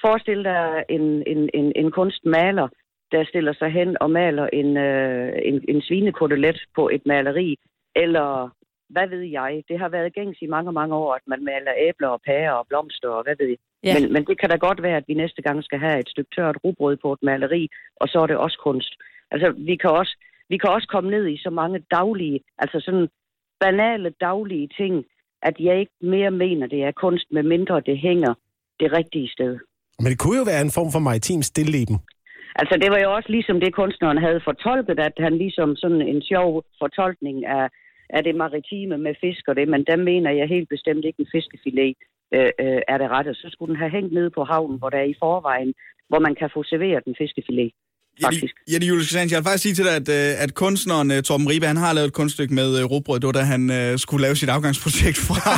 Speaker 11: Forestil dig en, en, en, en kunstmaler, der stiller sig hen og maler en, øh, en, en svinekotelet på et maleri, eller hvad ved jeg. Det har været gængs i mange, mange år, at man maler æbler og pærer og blomster og hvad ved jeg.
Speaker 4: Ja.
Speaker 11: Men, men det kan da godt være, at vi næste gang skal have et stykke tørt rugbrød på et maleri, og så er det også kunst. Altså, vi kan også, vi kan også komme ned i så mange daglige, altså sådan banale daglige ting, at jeg ikke mere mener, det er kunst, med mindre det hænger det rigtige sted.
Speaker 12: Men det kunne jo være en form for maritim stilleben.
Speaker 11: Altså, det var jo også ligesom det, kunstneren havde fortolket, at han ligesom sådan en sjov fortolkning af, af det maritime med fisk og det, men der mener jeg helt bestemt ikke en fiskefilet øh, øh, er det rette. Så skulle den have hængt nede på havnen, hvor der er i forvejen, hvor man kan få serveret den fiskefilet. Faktisk.
Speaker 2: Jette Julius Christiansen, jeg vil faktisk sige til dig, at, øh, at kunstneren øh, Torben Ribe, han har lavet et kunststykke med øh, råbrød. Det var da han øh, skulle lave sit afgangsprojekt fra,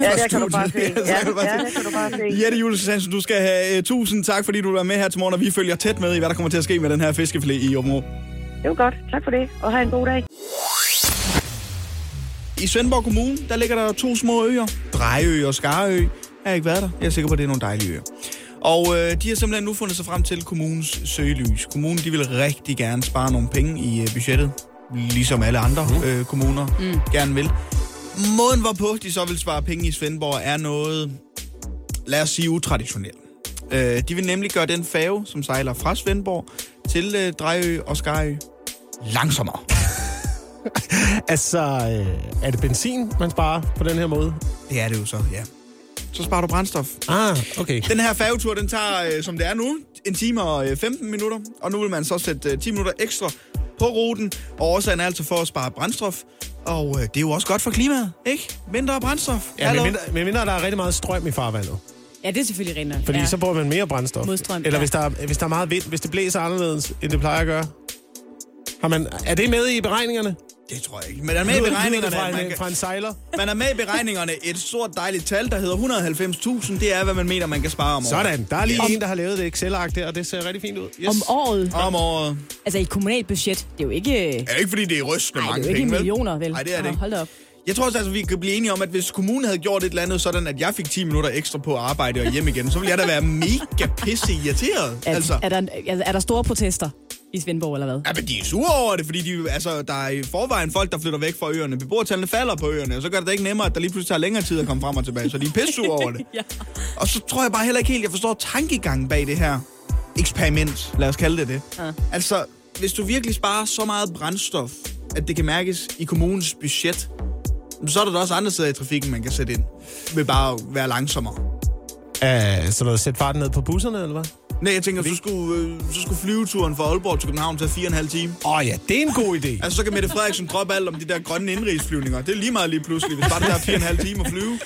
Speaker 11: Ja,
Speaker 2: fra
Speaker 11: der kan du bare se. Ja, ja, der kan du bare se.
Speaker 2: Jette Julius du skal have uh, tusind tak, fordi du var med her til morgen, og vi følger tæt med i, hvad der kommer til at ske med den her fiskefilet i Områ.
Speaker 11: Det var godt. Tak for det, og have en god dag.
Speaker 2: I Svendborg Kommune, der ligger der to små øer. Drejø og Skarø. Jeg har ikke været der. Jeg er sikker på, at det er nogle dejlige øer. Og øh, de har simpelthen nu fundet sig frem til kommunens søgelys. Kommunen de vil rigtig gerne spare nogle penge i øh, budgettet, ligesom alle andre øh, kommuner mm. gerne vil. Måden, hvorpå de så vil spare penge i Svendborg, er noget, lad os sige, utraditionelt. Øh, de vil nemlig gøre den færge, som sejler fra Svendborg til øh, Drejø og Skarø, langsommere.
Speaker 12: Altså, øh, er det benzin, man sparer på den her måde?
Speaker 2: Det er det jo så, ja. Så sparer du brændstof.
Speaker 12: Ah, okay.
Speaker 2: Den her færgetur, den tager, øh, som det er nu, en time og øh, 15 minutter. Og nu vil man så sætte øh, 10 minutter ekstra på ruten. Og årsagen er altså for at spare brændstof. Og øh, det er jo også godt for klimaet, ikke? Mindre brændstof.
Speaker 12: Ja,
Speaker 2: Hallo?
Speaker 12: med mindre, med mindre der er rigtig meget strøm i farvandet.
Speaker 4: Ja, det er selvfølgelig rent.
Speaker 12: Fordi
Speaker 4: ja.
Speaker 12: så bruger man mere brændstof.
Speaker 4: Modstrøm,
Speaker 12: Eller
Speaker 4: ja.
Speaker 12: hvis, der, er- hvis der er meget vind, hvis det blæser anderledes, end det plejer at gøre. Har man, er det med i beregningerne?
Speaker 2: Det tror jeg ikke. Men er med i beregningerne,
Speaker 12: det fra,
Speaker 2: at man
Speaker 12: en,
Speaker 2: kan-
Speaker 12: fra en sejler?
Speaker 2: Man er med i beregningerne et stort dejligt tal, der hedder 190.000. Det er, hvad man mener, man kan spare om året.
Speaker 12: Sådan, der er lige
Speaker 2: Om-
Speaker 12: en, der har lavet det Excel-ark der, og det ser rigtig fint ud. Yes.
Speaker 4: Om året.
Speaker 2: Om året.
Speaker 4: Altså i et kommunalt budget. Det er jo ikke...
Speaker 2: Er det ikke, fordi det er rystende
Speaker 4: Nej, det
Speaker 2: mange
Speaker 4: er jo ikke
Speaker 2: penge, vel?
Speaker 4: millioner, vel?
Speaker 2: Nej, det er det ikke.
Speaker 4: Hold da op.
Speaker 2: Jeg tror også, altså, vi kan blive enige om, at hvis kommunen havde gjort et eller andet sådan, at jeg fik 10 minutter ekstra på at arbejde og hjem igen, så ville jeg da være mega pisse irriteret.
Speaker 4: Er,
Speaker 2: Altså,
Speaker 4: er, der, altså, er der store protester i Svendborg, eller hvad?
Speaker 2: ja, men de er sure over det, fordi de, altså, der er i forvejen folk, der flytter væk fra øerne. Beboertallene falder på øerne, og så gør det da ikke nemmere, at der lige pludselig tager længere tid at komme frem og tilbage. Så de er pisse over det.
Speaker 4: ja.
Speaker 2: Og så tror jeg bare heller ikke helt, jeg forstår tankegangen bag det her eksperiment. Lad os kalde det det.
Speaker 4: Ja.
Speaker 2: Altså, hvis du virkelig sparer så meget brændstof, at det kan mærkes i kommunens budget, så er der da også andre steder i trafikken, man kan sætte ind. Ved bare at være langsommere.
Speaker 12: Uh, så noget sætte farten ned på busserne, eller hvad?
Speaker 2: Nej, jeg tænker, så skulle, øh, så skulle flyveturen fra Aalborg til København tage fire og en halv time.
Speaker 12: Åh oh, ja, det er en god idé.
Speaker 2: Altså, så kan Mette Frederiksen droppe alt om de der grønne indrigsflyvninger. Det er lige meget lige pludselig, hvis bare det der fire og en halv time at flyve.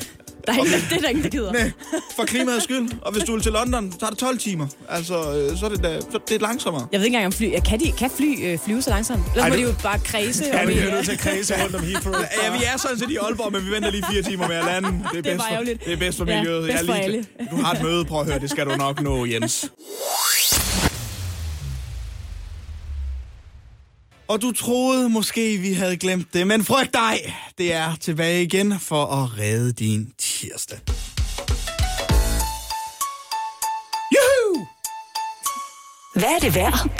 Speaker 4: Der er ingen, det er der ingen, der gider.
Speaker 2: Nej, for klimaets skyld. Og hvis du vil til London, så tager det 12 timer. Altså, øh, så er det, da, så det er langsommere.
Speaker 4: Jeg ved ikke engang, om fly... Kan, de, kan fly øh, flyve så langsomt? Ellers
Speaker 2: Ej,
Speaker 4: må
Speaker 2: det-
Speaker 4: de jo bare kredse.
Speaker 12: Ja, vi er nødt til at kredse rundt om Heathrow.
Speaker 2: Ja, vi er sådan set i Aalborg, men vi venter lige fire timer med at lande. Det er,
Speaker 4: Det er
Speaker 2: bedst for, det er bedst for
Speaker 4: Ja,
Speaker 2: miljøet.
Speaker 4: bedst
Speaker 2: Jeg er
Speaker 4: for alle.
Speaker 2: Du har et møde, prøv at høre. Det skal du nok nå, Jens. Og du troede måske, vi havde glemt det, men frygt dig, det er tilbage igen for at redde din tirsdag. Juhu!
Speaker 1: Hvad er det værd?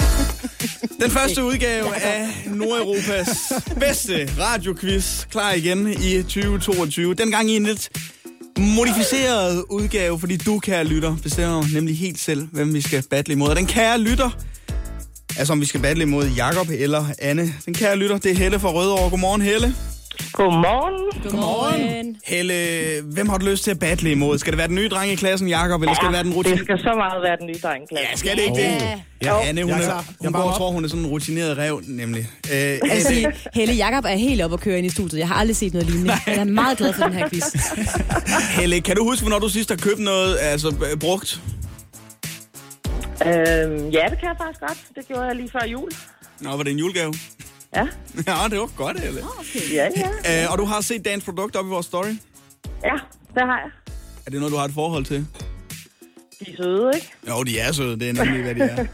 Speaker 2: Den første udgave af Nordeuropas bedste radioquiz klar igen i 2022. Dengang i en lidt modificeret udgave, fordi du, kære lytter, bestemmer nemlig helt selv, hvem vi skal battle imod. Og den kære lytter, altså om vi skal battle imod Jakob eller Anne. Den kære lytter, det er Helle fra Rødovre. Godmorgen, Helle.
Speaker 13: Godmorgen.
Speaker 2: Godmorgen. Helle, hvem har du lyst til at battle imod? Skal det være den nye dreng i klassen, Jakob, eller skal det være den
Speaker 13: det
Speaker 2: rutin...
Speaker 13: skal så meget være den nye dreng i klassen.
Speaker 2: Ja, skal det ikke det? Ja, Anne, hun,
Speaker 12: Jeg er
Speaker 2: hun
Speaker 12: Jeg
Speaker 2: går
Speaker 12: op.
Speaker 2: tror, hun er sådan en rutineret rev, nemlig. Øh,
Speaker 4: Jeg vil
Speaker 2: Helle,
Speaker 4: sige, Helle Jakob er helt oppe at køre ind i studiet. Jeg har aldrig set noget lignende. Jeg er meget glad for den her quiz.
Speaker 2: Helle, kan du huske, hvornår du sidst har købt noget altså, brugt?
Speaker 13: Øhm, ja, det kan jeg faktisk godt. Det gjorde jeg lige før jul.
Speaker 2: Nå, var det en julegave?
Speaker 13: Ja.
Speaker 2: Ja, det var godt, Helle.
Speaker 13: Ja, ja.
Speaker 2: Øh, og du har set dagens produkt op i vores story.
Speaker 13: Ja, det har jeg.
Speaker 2: Er det noget, du har et forhold til?
Speaker 13: De er søde, ikke?
Speaker 2: Jo, de er søde. Det er nemlig, hvad de er.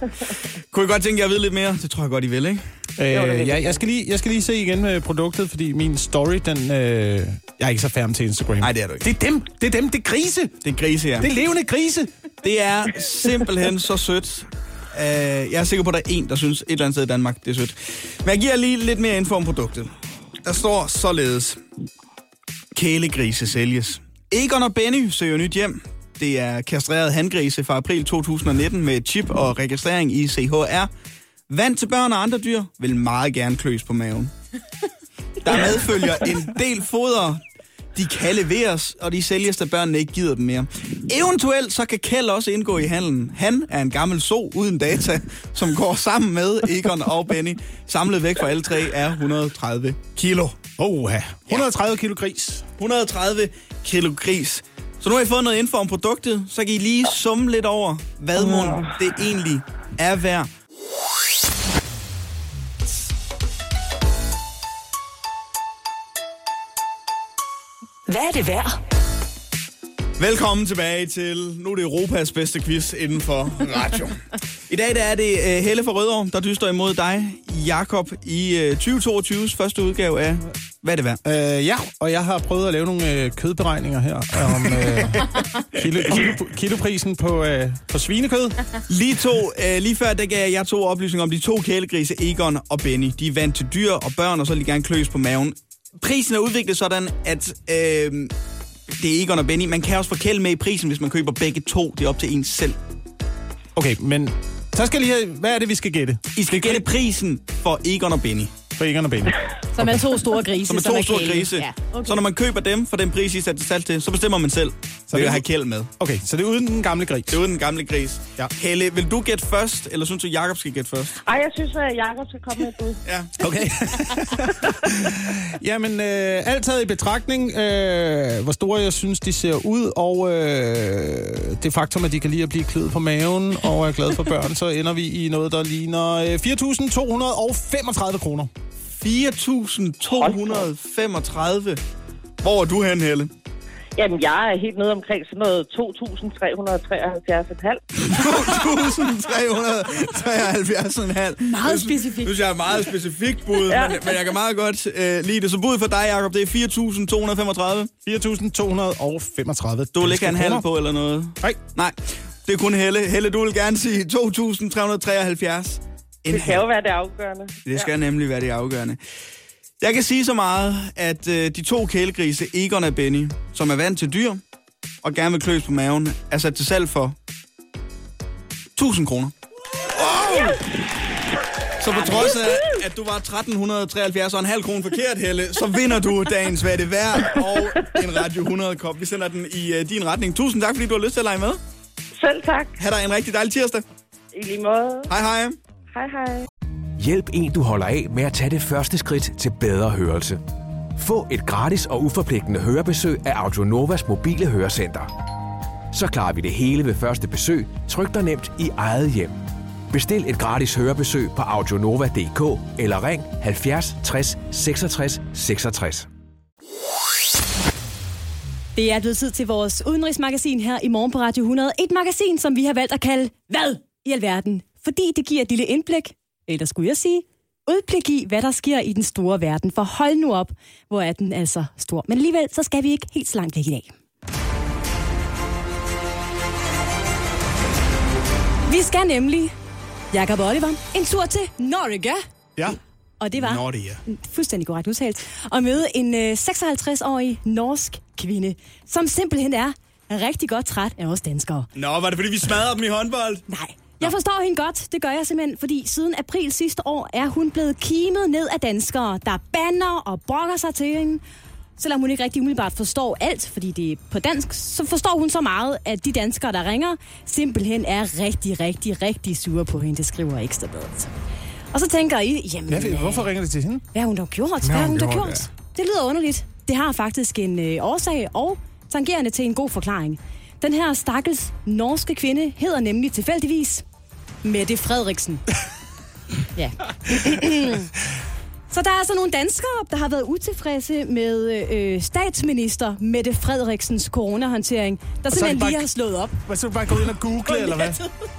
Speaker 2: Kunne I godt tænke jer at vide lidt mere? Det tror jeg godt, I vil, ikke?
Speaker 12: Øh, ja, jeg, skal lige, jeg skal lige se igen med produktet, fordi min story, den... Øh, jeg er ikke så færdig til Instagram.
Speaker 2: Nej, det er du ikke.
Speaker 12: Det er dem, det er dem, det er grise.
Speaker 2: Det er grise, ja.
Speaker 12: Det er levende grise.
Speaker 2: Det er simpelthen så sødt. Uh, jeg er sikker på, at der er en, der synes et eller andet sted i Danmark, det er sødt. Men jeg giver lige lidt mere info om produktet. Der står således. Kælegrise sælges. Egon og Benny søger nyt hjem. Det er kastreret handgrise fra april 2019 med chip og registrering i CHR. Vand til børn og andre dyr vil meget gerne kløs på maven. Der medfølger en del foder. De kan leveres, og de sælges, da børnene ikke gider dem mere. Eventuelt så kan Kjeld også indgå i handelen. Han er en gammel so uden data, som går sammen med Egon og Benny. Samlet vægt for alle tre er 130 kilo.
Speaker 12: Oha. 130 kilo gris.
Speaker 2: 130 kilo gris. Så nu har I fået noget info om produktet, så kan I lige summe lidt over, hvad mon det egentlig er værd.
Speaker 1: Hvad er det værd?
Speaker 2: Velkommen tilbage til, nu er det Europas bedste quiz inden for radio. I dag der er det uh, Helle fra Rødovre, der dyster imod dig, Jakob i uh, 2022's første udgave af Hvad er det værd?
Speaker 12: Øh, ja, og jeg har prøvet at lave nogle øh, kødberegninger her om øh, kilo, kilo, kiloprisen på, øh, på svinekød.
Speaker 2: Lige, to, uh, lige før der gav jeg to oplysninger om de to kælegrise, Egon og Benny. De er vant til dyr og børn, og så de gerne kløs på maven. Prisen er udviklet sådan, at øh, det er Egon og Benny. Man kan også få kæld med i prisen, hvis man køber begge to. Det er op til en selv.
Speaker 12: Okay, men så skal jeg lige have, hvad er det, vi skal gætte?
Speaker 2: I skal gætte prisen for Egon og Benny.
Speaker 12: For Egon og Benny.
Speaker 4: Som er to store grise.
Speaker 2: Som er to store
Speaker 4: kæle.
Speaker 2: grise.
Speaker 4: Ja, okay.
Speaker 2: Så når man køber dem for den pris, I sætter salg til, så bestemmer man selv, så vil jeg have kæld med.
Speaker 12: Okay, så det er uden den gamle gris.
Speaker 2: Det er uden den gamle gris.
Speaker 12: Ja.
Speaker 2: Helle, vil du gætte først, eller synes du, Jakob skal gætte først?
Speaker 13: Ej, jeg synes, at Jacob skal komme med et bud.
Speaker 2: Ja.
Speaker 12: Okay. Jamen, øh, alt taget i betragtning, øh, hvor store jeg synes, de ser ud, og øh, det faktum, at de kan lide at blive kløet på maven og er glade for børn, så ender vi i noget, der ligner øh, 4.235 kroner.
Speaker 2: 4.235. Hvor er du hen, Helle?
Speaker 13: Jamen, jeg er helt nede omkring sådan noget 2.373,5.
Speaker 2: 2.373,5.
Speaker 4: Meget specifikt.
Speaker 2: synes jeg er et meget specifikt bud,
Speaker 13: Ja.
Speaker 2: men, men jeg kan meget godt øh, lide det. Så bud for dig, Jacob, det er 4.235.
Speaker 12: 4.235.
Speaker 2: Du vil ikke have en halv på eller noget?
Speaker 12: Nej.
Speaker 2: Nej, det er kun Helle. Helle, du vil gerne sige 2.373. En
Speaker 13: Det skal jo være det afgørende.
Speaker 2: Det skal ja. nemlig være det afgørende. Jeg kan sige så meget, at øh, de to kælegrise, Egon og Benny, som er vant til dyr og gerne vil kløs på maven, er sat til salg for 1000 kroner. Wow! Så på trods af, at du var 1373 og en halv krone forkert, Helle, så vinder du dagens Hvad er det værd og en Radio 100-kop. Vi sender den i uh, din retning. Tusind tak, fordi du har lyst til at lege med.
Speaker 13: Selv tak.
Speaker 2: Ha' dig en rigtig dejlig tirsdag.
Speaker 13: I lige måde.
Speaker 2: Hej hej.
Speaker 13: Hej, hej.
Speaker 8: Hjælp en, du holder af med at tage det første skridt til bedre hørelse. Få et gratis og uforpligtende hørebesøg af Audionovas mobile hørecenter. Så klarer vi det hele ved første besøg, tryk dig nemt i eget hjem. Bestil et gratis hørebesøg på audionova.dk eller ring 70 60 66 66.
Speaker 4: Det er blevet tid til vores udenrigsmagasin her i morgen på Radio 100. Et magasin, som vi har valgt at kalde Hvad i alverden? Fordi det giver et lille indblik, eller skulle jeg sige, udblik i, hvad der sker i den store verden. For hold nu op, hvor er den altså stor. Men alligevel, så skal vi ikke helt så langt væk i dag. Vi skal nemlig, Jakob og Oliver, en tur til Norge.
Speaker 3: Ja.
Speaker 4: Og det var
Speaker 2: Norge.
Speaker 4: fuldstændig korrekt udtalt, at møde en øh, 56-årig norsk kvinde, som simpelthen er rigtig godt træt af os danskere.
Speaker 2: Nå, var det fordi, vi smadrede dem i håndbold?
Speaker 4: Nej. Jeg forstår hende godt, det gør jeg simpelthen, fordi siden april sidste år er hun blevet kimet ned af danskere, der banner og brokker sig til hende. Selvom hun ikke rigtig umiddelbart forstår alt, fordi det er på dansk, så forstår hun så meget, at de danskere, der ringer, simpelthen er rigtig, rigtig, rigtig sure på hende. Det skriver Ekstrabladet. Og så tænker I, jamen...
Speaker 3: Hvad, hvorfor ringer det til hende?
Speaker 4: Hvad har hun dog gjort?
Speaker 3: Hvad har hun
Speaker 4: dog
Speaker 3: gjort,
Speaker 4: gjort? Det lyder underligt. Det har faktisk en øh, årsag og tangerende til en god forklaring. Den her stakkels norske kvinde hedder nemlig tilfældigvis Mette Frederiksen. ja. Så der er altså nogle danskere, der har været utilfredse med øh, statsminister Mette Frederiksens coronahåndtering, der
Speaker 3: Og er
Speaker 4: simpelthen
Speaker 3: bare-
Speaker 4: lige har slået op.
Speaker 3: Hvad så er du bare gået ind og google, eller hvad?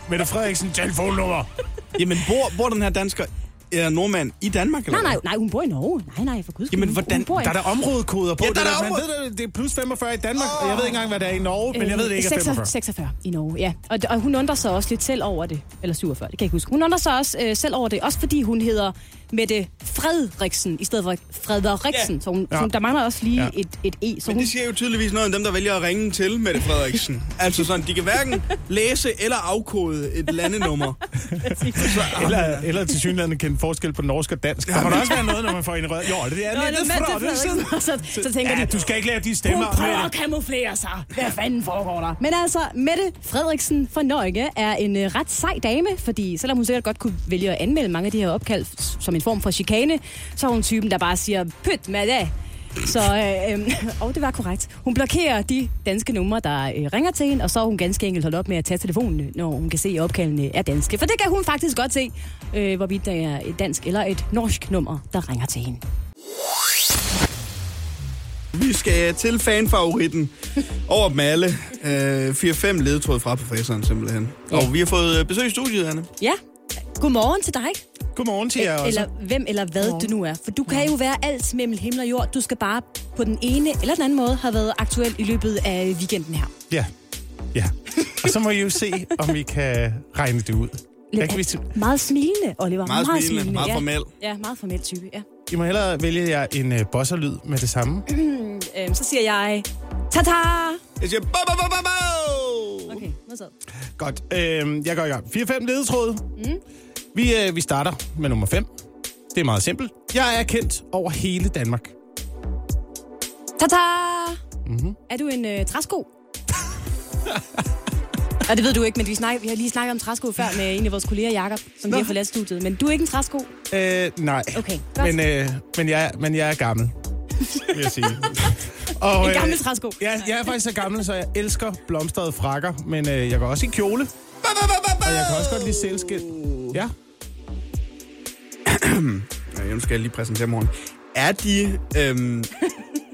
Speaker 3: Mette Frederiksen, telefonnummer.
Speaker 2: Jamen, bor, bor den her dansker, eller nordmand, i Danmark? Eller
Speaker 4: Nej, nej, nej, hun bor i Norge. Nej, nej, for guds skyld.
Speaker 2: Jamen, hvordan-
Speaker 4: hun bor i-
Speaker 3: Der er der områdekoder på.
Speaker 2: Ja, der er
Speaker 3: det,
Speaker 2: der
Speaker 3: man
Speaker 2: område-
Speaker 3: ved, det, det er plus 45 i Danmark, og jeg ved ikke engang, hvad det er i Norge, men jeg ved, det ikke er 45.
Speaker 4: 46 i Norge, ja. Og, og hun undrer sig også lidt selv over det. Eller 47, det kan jeg ikke huske. Hun undrer sig også øh, selv over det, også fordi hun hedder Mette Frederiksen, i stedet for Frederiksen.
Speaker 2: Ja.
Speaker 4: Så, hun,
Speaker 2: Ja.
Speaker 4: så der mangler også lige
Speaker 2: Ja.
Speaker 4: et, et E. Så
Speaker 2: Men
Speaker 4: hun,
Speaker 2: det siger jo tydeligvis noget om dem, der vælger at ringe til Mette Frederiksen. altså sådan, de kan hverken læse eller afkode et landenummer.
Speaker 3: Eller, eller til synligheden kende forskel på norsk og dansk. Der må der også være noget, når man får en rød. Jo, det er
Speaker 4: Nå, det er
Speaker 3: Mette Frederiksen.
Speaker 4: Frederiksen. Så, så tænker
Speaker 3: ja,
Speaker 4: de,
Speaker 3: du skal ikke lære de stemmer.
Speaker 4: Hun prøver at kamuflere sig. Hvad fanden foregår der? Men altså, Mette Frederiksen fra Norge er en øh, ret sej dame, fordi selvom hun sikkert godt kunne vælge at anmelde mange af de her opkald som en form for chikane, så er hun typen, der bare siger, pyt med det. Så, øh, øh, og det var korrekt. Hun blokerer de danske numre, der øh, ringer til hende, og så er hun ganske enkelt holdt op med at tage telefonen, når hun kan se, at opkaldene er danske. For det kan hun faktisk godt se, øh, hvorvidt der er et dansk eller et norsk nummer, der ringer til hende.
Speaker 2: Vi skal til fanfavoritten over dem alle. Øh, 4-5 ledetråd fra professoren simpelthen. Og vi har fået øh, besøg i studiet, Anne.
Speaker 4: Ja, godmorgen til dig.
Speaker 3: Godmorgen til jer også.
Speaker 4: Eller hvem eller hvad du nu er. For du kan jo være alt mellem himmel og jord. Du skal bare på den ene eller den anden måde have været aktuel i løbet af weekenden her.
Speaker 3: Ja. Ja. Og så må I jo se, om I kan regne det ud. Jeg kan, vi,
Speaker 4: Meget smilende, Oliver.
Speaker 2: Meget smilende, meget
Speaker 4: ja.
Speaker 2: formel.
Speaker 4: Ja, meget formel type, ja.
Speaker 3: I må hellere vælge jer en uh, bosserlyd med det samme.
Speaker 4: øhm, så siger jeg... Ta-ta!
Speaker 2: Jeg siger... Bo, bo, bo, bo, bo!
Speaker 4: Okay, modtaget.
Speaker 3: Godt. Øh, jeg går i gang. 4-5 ledetråde.
Speaker 4: Mm.
Speaker 3: Vi, øh, vi starter med nummer 5. Det er meget simpelt. Jeg er kendt over hele Danmark.
Speaker 4: Ta-ta!
Speaker 3: Mm-hmm.
Speaker 4: Er du en øh, træsko? Og det ved du ikke, men vi, snak, vi har lige snakket om træsko før med en af vores kolleger, Jakob, som lige har forladt studiet. Men du er ikke en træsko?
Speaker 3: Øh, nej.
Speaker 4: Okay, godt.
Speaker 3: Men, øh, men, jeg, men jeg er gammel, vil jeg sige. Og,
Speaker 4: En gammel træsko.
Speaker 3: Jeg, jeg er faktisk så gammel, så jeg elsker blomstrede frakker, men øh, jeg går også i kjole. Og jeg kan også godt lide sælskind. Ja.
Speaker 2: Ja, nu skal jeg lige præsentere morgen. Er de... Øhm,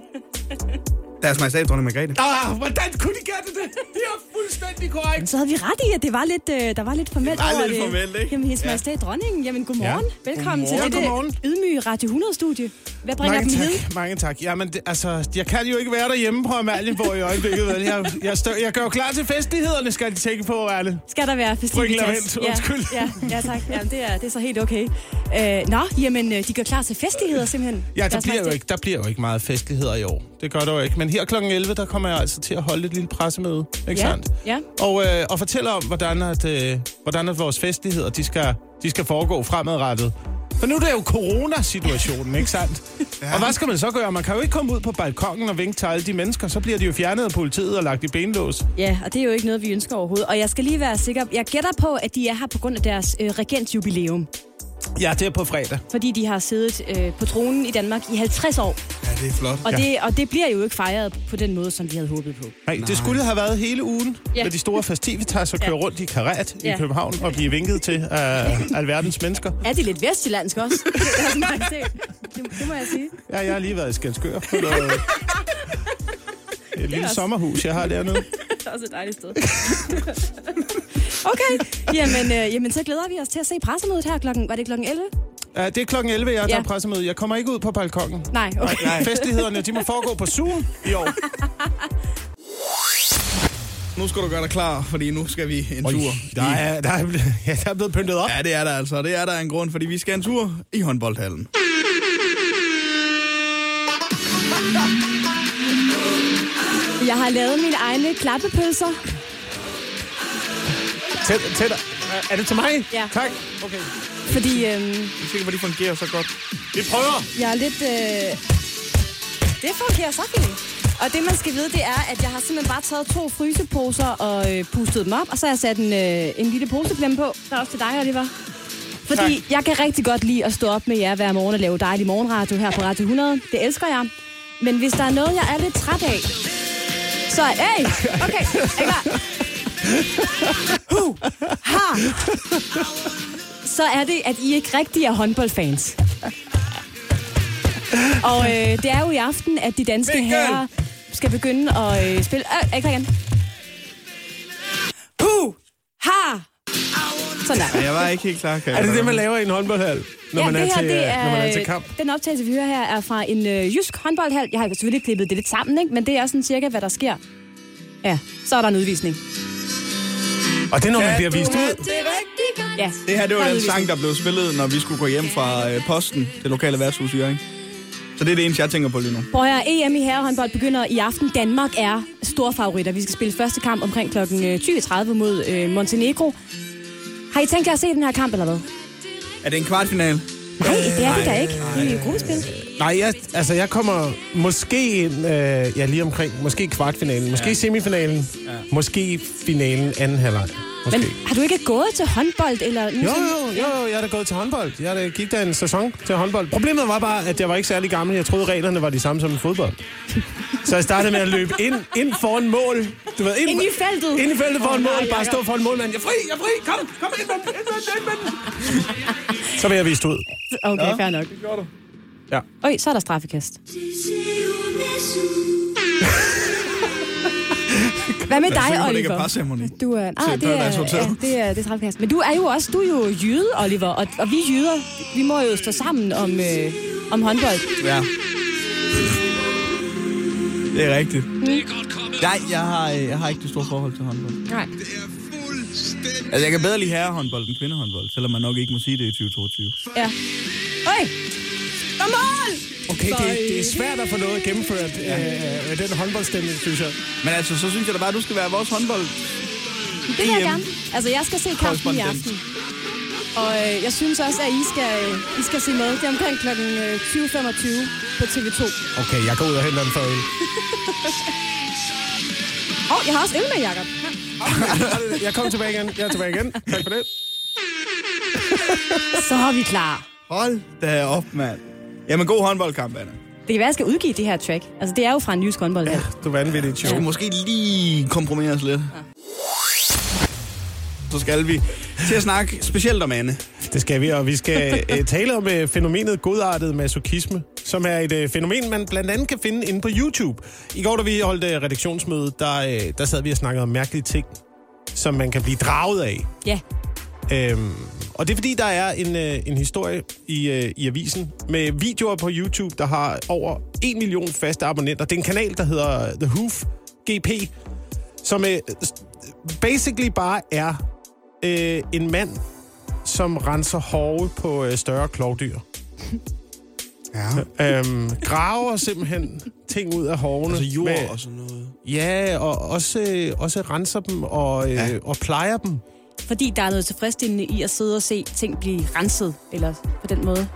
Speaker 2: deres majestæt, dronning Margrethe?
Speaker 3: Ah, hvordan kunne de gætte det? Det er fuldstændig korrekt.
Speaker 4: Men så havde vi ret i, at det var lidt, øh, der var lidt formelt
Speaker 2: Det var lidt formelt, ikke?
Speaker 4: Jamen, hendes
Speaker 2: Ja.
Speaker 4: majestæt dronningen. Jamen, godmorgen.
Speaker 3: Ja.
Speaker 4: Velkommen
Speaker 3: Godmorgen.
Speaker 4: til
Speaker 3: Godmorgen.
Speaker 4: dette ydmyge Radio 100-studie. Hvad bringer
Speaker 3: Mange
Speaker 4: dem
Speaker 3: tak,
Speaker 4: hid?
Speaker 3: mange tak. Jamen, det, altså, jeg kan jo ikke være derhjemme på Amalienborg i øjeblikket. Vel? Jeg, jeg, stør, jeg gør jo klar til festlighederne, skal de tænke på, Erle.
Speaker 4: Skal der være festivitas? Ja, ja, ja tak. Jamen, det, er, det er så helt okay. Øh, nå, jamen, øh, de gør klar til festligheder simpelthen.
Speaker 3: Ja, der
Speaker 4: Deres
Speaker 3: bliver, jo ikke, der bliver jo ikke meget festligheder i år. Det gør der jo ikke. Men her kl. 11, der kommer jeg altså til at holde et lille pressemøde. Ikke
Speaker 4: Ja,
Speaker 3: sandt?
Speaker 4: Ja.
Speaker 3: Og, øh, og fortælle om, hvordan, at, øh, hvordan at vores festligheder, de skal, de skal foregå fremadrettet. For nu er det jo coronasituationen, ikke sandt? ja. Og hvad skal man så gøre? Man kan jo ikke komme ud på balkongen og vinke til alle de mennesker. Så bliver de jo fjernet af politiet og lagt i benlås.
Speaker 4: Ja, og det er jo ikke noget, vi ønsker overhovedet. Og jeg skal lige være sikker. Jeg gætter på, at de er her på grund af deres øh, regentjubilæum.
Speaker 3: Ja, det er på fredag.
Speaker 4: Fordi de har siddet øh, på tronen i Danmark i 50 år.
Speaker 2: Ja, det er flot.
Speaker 4: Og,
Speaker 3: Ja.
Speaker 4: det, og det bliver jo ikke fejret på den måde, som vi havde håbet på.
Speaker 3: Nej, det skulle have været hele ugen
Speaker 4: Ja.
Speaker 3: med de store festivitas og køre
Speaker 4: Ja.
Speaker 3: rundt i karat
Speaker 4: Ja.
Speaker 3: i København og blive vinket til af alverdens mennesker.
Speaker 4: Er de lidt vestjyllandsk også? Det, det må jeg sige.
Speaker 3: Ja, jeg har lige været i Skælskør på noget, et lille
Speaker 4: også-
Speaker 3: sommerhus, jeg har dernede.
Speaker 4: Det er også et dejligt sted. Okay, jamen, øh, jamen så glæder vi os til at se pressemødet her klokken, var det klokken 11?
Speaker 3: Ja, det er klokken 11, jeg tager
Speaker 4: Ja.
Speaker 3: ja. pressemøde. Jeg kommer ikke ud på balkongen.
Speaker 4: Nej, okay.
Speaker 3: Nej. Festlighederne, de må foregå på Zoom i år.
Speaker 2: Nu skal du gøre dig klar, fordi nu skal vi en
Speaker 3: Oj,
Speaker 2: tur.
Speaker 3: der er, der, er, ja, der er blevet pyntet op.
Speaker 2: Ja, det er der altså. Det er der en grund, fordi vi skal en tur i håndboldhallen.
Speaker 4: Jeg har lavet mine egne klappepølser.
Speaker 3: Tæt, tæt. Er det til mig?
Speaker 4: Ja.
Speaker 3: Tak. Okay.
Speaker 4: Fordi øhm,
Speaker 2: Jeg er sikker på, de fungerer så godt.
Speaker 3: Vi prøver.
Speaker 4: jeg er lidt... Øh... Det fungerer så fint. Og det, man skal vide, det er, at jeg har simpelthen bare taget to fryseposer og øh, pustet dem op, og så har jeg sat en, øh, en lille poseklemme på. Der er også til dig, Oliver. Fordi tak. jeg kan rigtig godt lide at stå op med jer hver morgen og lave dejlig morgenradio her på Radio 100. Det elsker jeg. Men hvis der er noget, jeg er lidt træt af, så... Hey! Okay, er I klar? Hu! Ha! Så er det, at I ikke rigtig er håndboldfans. Og øh, det er jo i aften, at de danske
Speaker 2: Mikkel!
Speaker 4: herrer skal begynde at øh, spille... Øh, er I klar igen? Hu! Ha! Sådan der.
Speaker 2: Jeg var ikke helt klar, kan
Speaker 3: Er det det, man laver i en håndboldhal, når,
Speaker 4: ja,
Speaker 3: man, er
Speaker 4: det her,
Speaker 3: til,
Speaker 4: det
Speaker 3: øh, når man er til
Speaker 4: er,
Speaker 3: kamp?
Speaker 4: den optagelse, vi hører her, er fra en øh, jysk håndboldhal. Jeg har selvfølgelig klippet det lidt sammen, ikke? men det er sådan cirka, hvad der sker. Ja, så er der en udvisning.
Speaker 3: Og det er, når man bliver vist ud.
Speaker 4: Ja,
Speaker 2: Det her, det var den sang, der blev spillet, når vi skulle gå hjem fra øh, posten, det lokale værtshus i Jørgen. Så det er det eneste, jeg tænker på lige nu.
Speaker 4: Prøv at høre, EM i herrehåndbold begynder i aften. Danmark er store favoritter. Vi skal spille første kamp omkring kl. 20.30 mod øh, Montenegro. Har I tænkt jer at se den her kamp, eller hvad?
Speaker 2: Er det en kvartfinal?
Speaker 4: Nej, det er det da ikke. Det er jo gruppespil.
Speaker 3: Nej, jeg, altså jeg kommer måske ind, øh, ja lige omkring, måske kvartfinalen, måske ja. semifinalen, ja. måske finalen anden halvleg. Måske.
Speaker 4: Men har du ikke gået til håndbold? Eller
Speaker 3: Jo, jo, jo, jeg er da gået til håndbold. Jeg er da, gik da en sæson til håndbold. Problemet var bare, at jeg var ikke særlig gammel. Jeg troede, reglerne var de samme som i fodbold. Så jeg startede med at løbe ind, ind foran mål. Du ved, ind,
Speaker 4: Ind i feltet?
Speaker 3: Ind i feltet foran
Speaker 4: Åh, nej,
Speaker 3: mål. Bare stå foran målmanden. Jeg er fri, jeg er fri. Kom, kom ind, mand. Ind, ind, ind, ind. Så vil jeg vise ud.
Speaker 4: Okay, ja. fair nok.
Speaker 2: Det gjorde du.
Speaker 3: Ja.
Speaker 4: Øj, så er der straffekast. Hvad med dig,
Speaker 2: det er
Speaker 4: Oliver?
Speaker 2: parceremoni.
Speaker 4: Du er, ah, det, er, ja, det er det er straffekast. Men du er jo også du er jo jyde, Oliver, og, og vi jyder, vi må jo stå sammen om, øh, om håndbold.
Speaker 2: Ja. Det er rigtigt. Nej, jeg har, øh, jeg har ikke det store forhold til håndbold.
Speaker 4: Nej.
Speaker 2: Altså, jeg kan bedre lide herrehåndbold end kvindehåndbold, selvom man nok ikke må sige det i 2022.
Speaker 4: Ja. Øj! Mål!
Speaker 3: Okay, det, det er svært at få noget gennemført ja. øh, den håndboldstemning, synes jeg.
Speaker 2: Men altså, så synes jeg da bare, at du skal være vores håndbold.
Speaker 4: Det vil jeg
Speaker 2: EM.
Speaker 4: gerne. Altså, jeg skal se kampen i aften. Og øh, jeg synes også, at I skal, øh, I skal se med. Det er omkring kl. 20.25 på TV2.
Speaker 3: Okay, jeg går ud og henter en fadøl.
Speaker 4: Åh, oh, jeg har også øl med, Jacob.
Speaker 3: Jeg kommer tilbage igen. Jeg er tilbage igen. Tak for det.
Speaker 4: Så er vi klar.
Speaker 2: Hold da op, mand. Jamen, god håndboldkamp, Anna.
Speaker 4: Det kan være, at jeg skal udgive det her track. Altså, det er jo fra en jysk håndbold. Ja.
Speaker 3: Du er vanvittig
Speaker 2: Vi skulle måske lige kompromittere lidt. Så skal vi til at snakke specielt om Anne.
Speaker 3: Det skal vi, og vi skal øh, tale om øh, fænomenet godartet masochisme, som er et øh, fænomen, man blandt andet kan finde inde på YouTube. I går, da vi holdt øh, redaktionsmøde, der, øh, der sad vi og snakkede om mærkelige ting, som man kan blive draget af.
Speaker 4: Ja.
Speaker 3: Øhm, og det er fordi, der er en, øh, en historie i, øh, i avisen med videoer på YouTube, der har over 1 million faste abonnenter. Det er en kanal, der hedder The Hoof GP, som øh, basically bare er øh, en mand, som renser hove på øh, større klovdyr.
Speaker 2: Ja.
Speaker 3: Øhm, graver simpelthen ting ud af hovene.
Speaker 2: Altså jord
Speaker 3: med-
Speaker 2: og sådan noget.
Speaker 3: Ja, og også, øh, også renser dem og, øh, ja. og plejer dem.
Speaker 4: Fordi der er noget tilfredsstillende i at sidde og se ting blive renset, eller på den måde.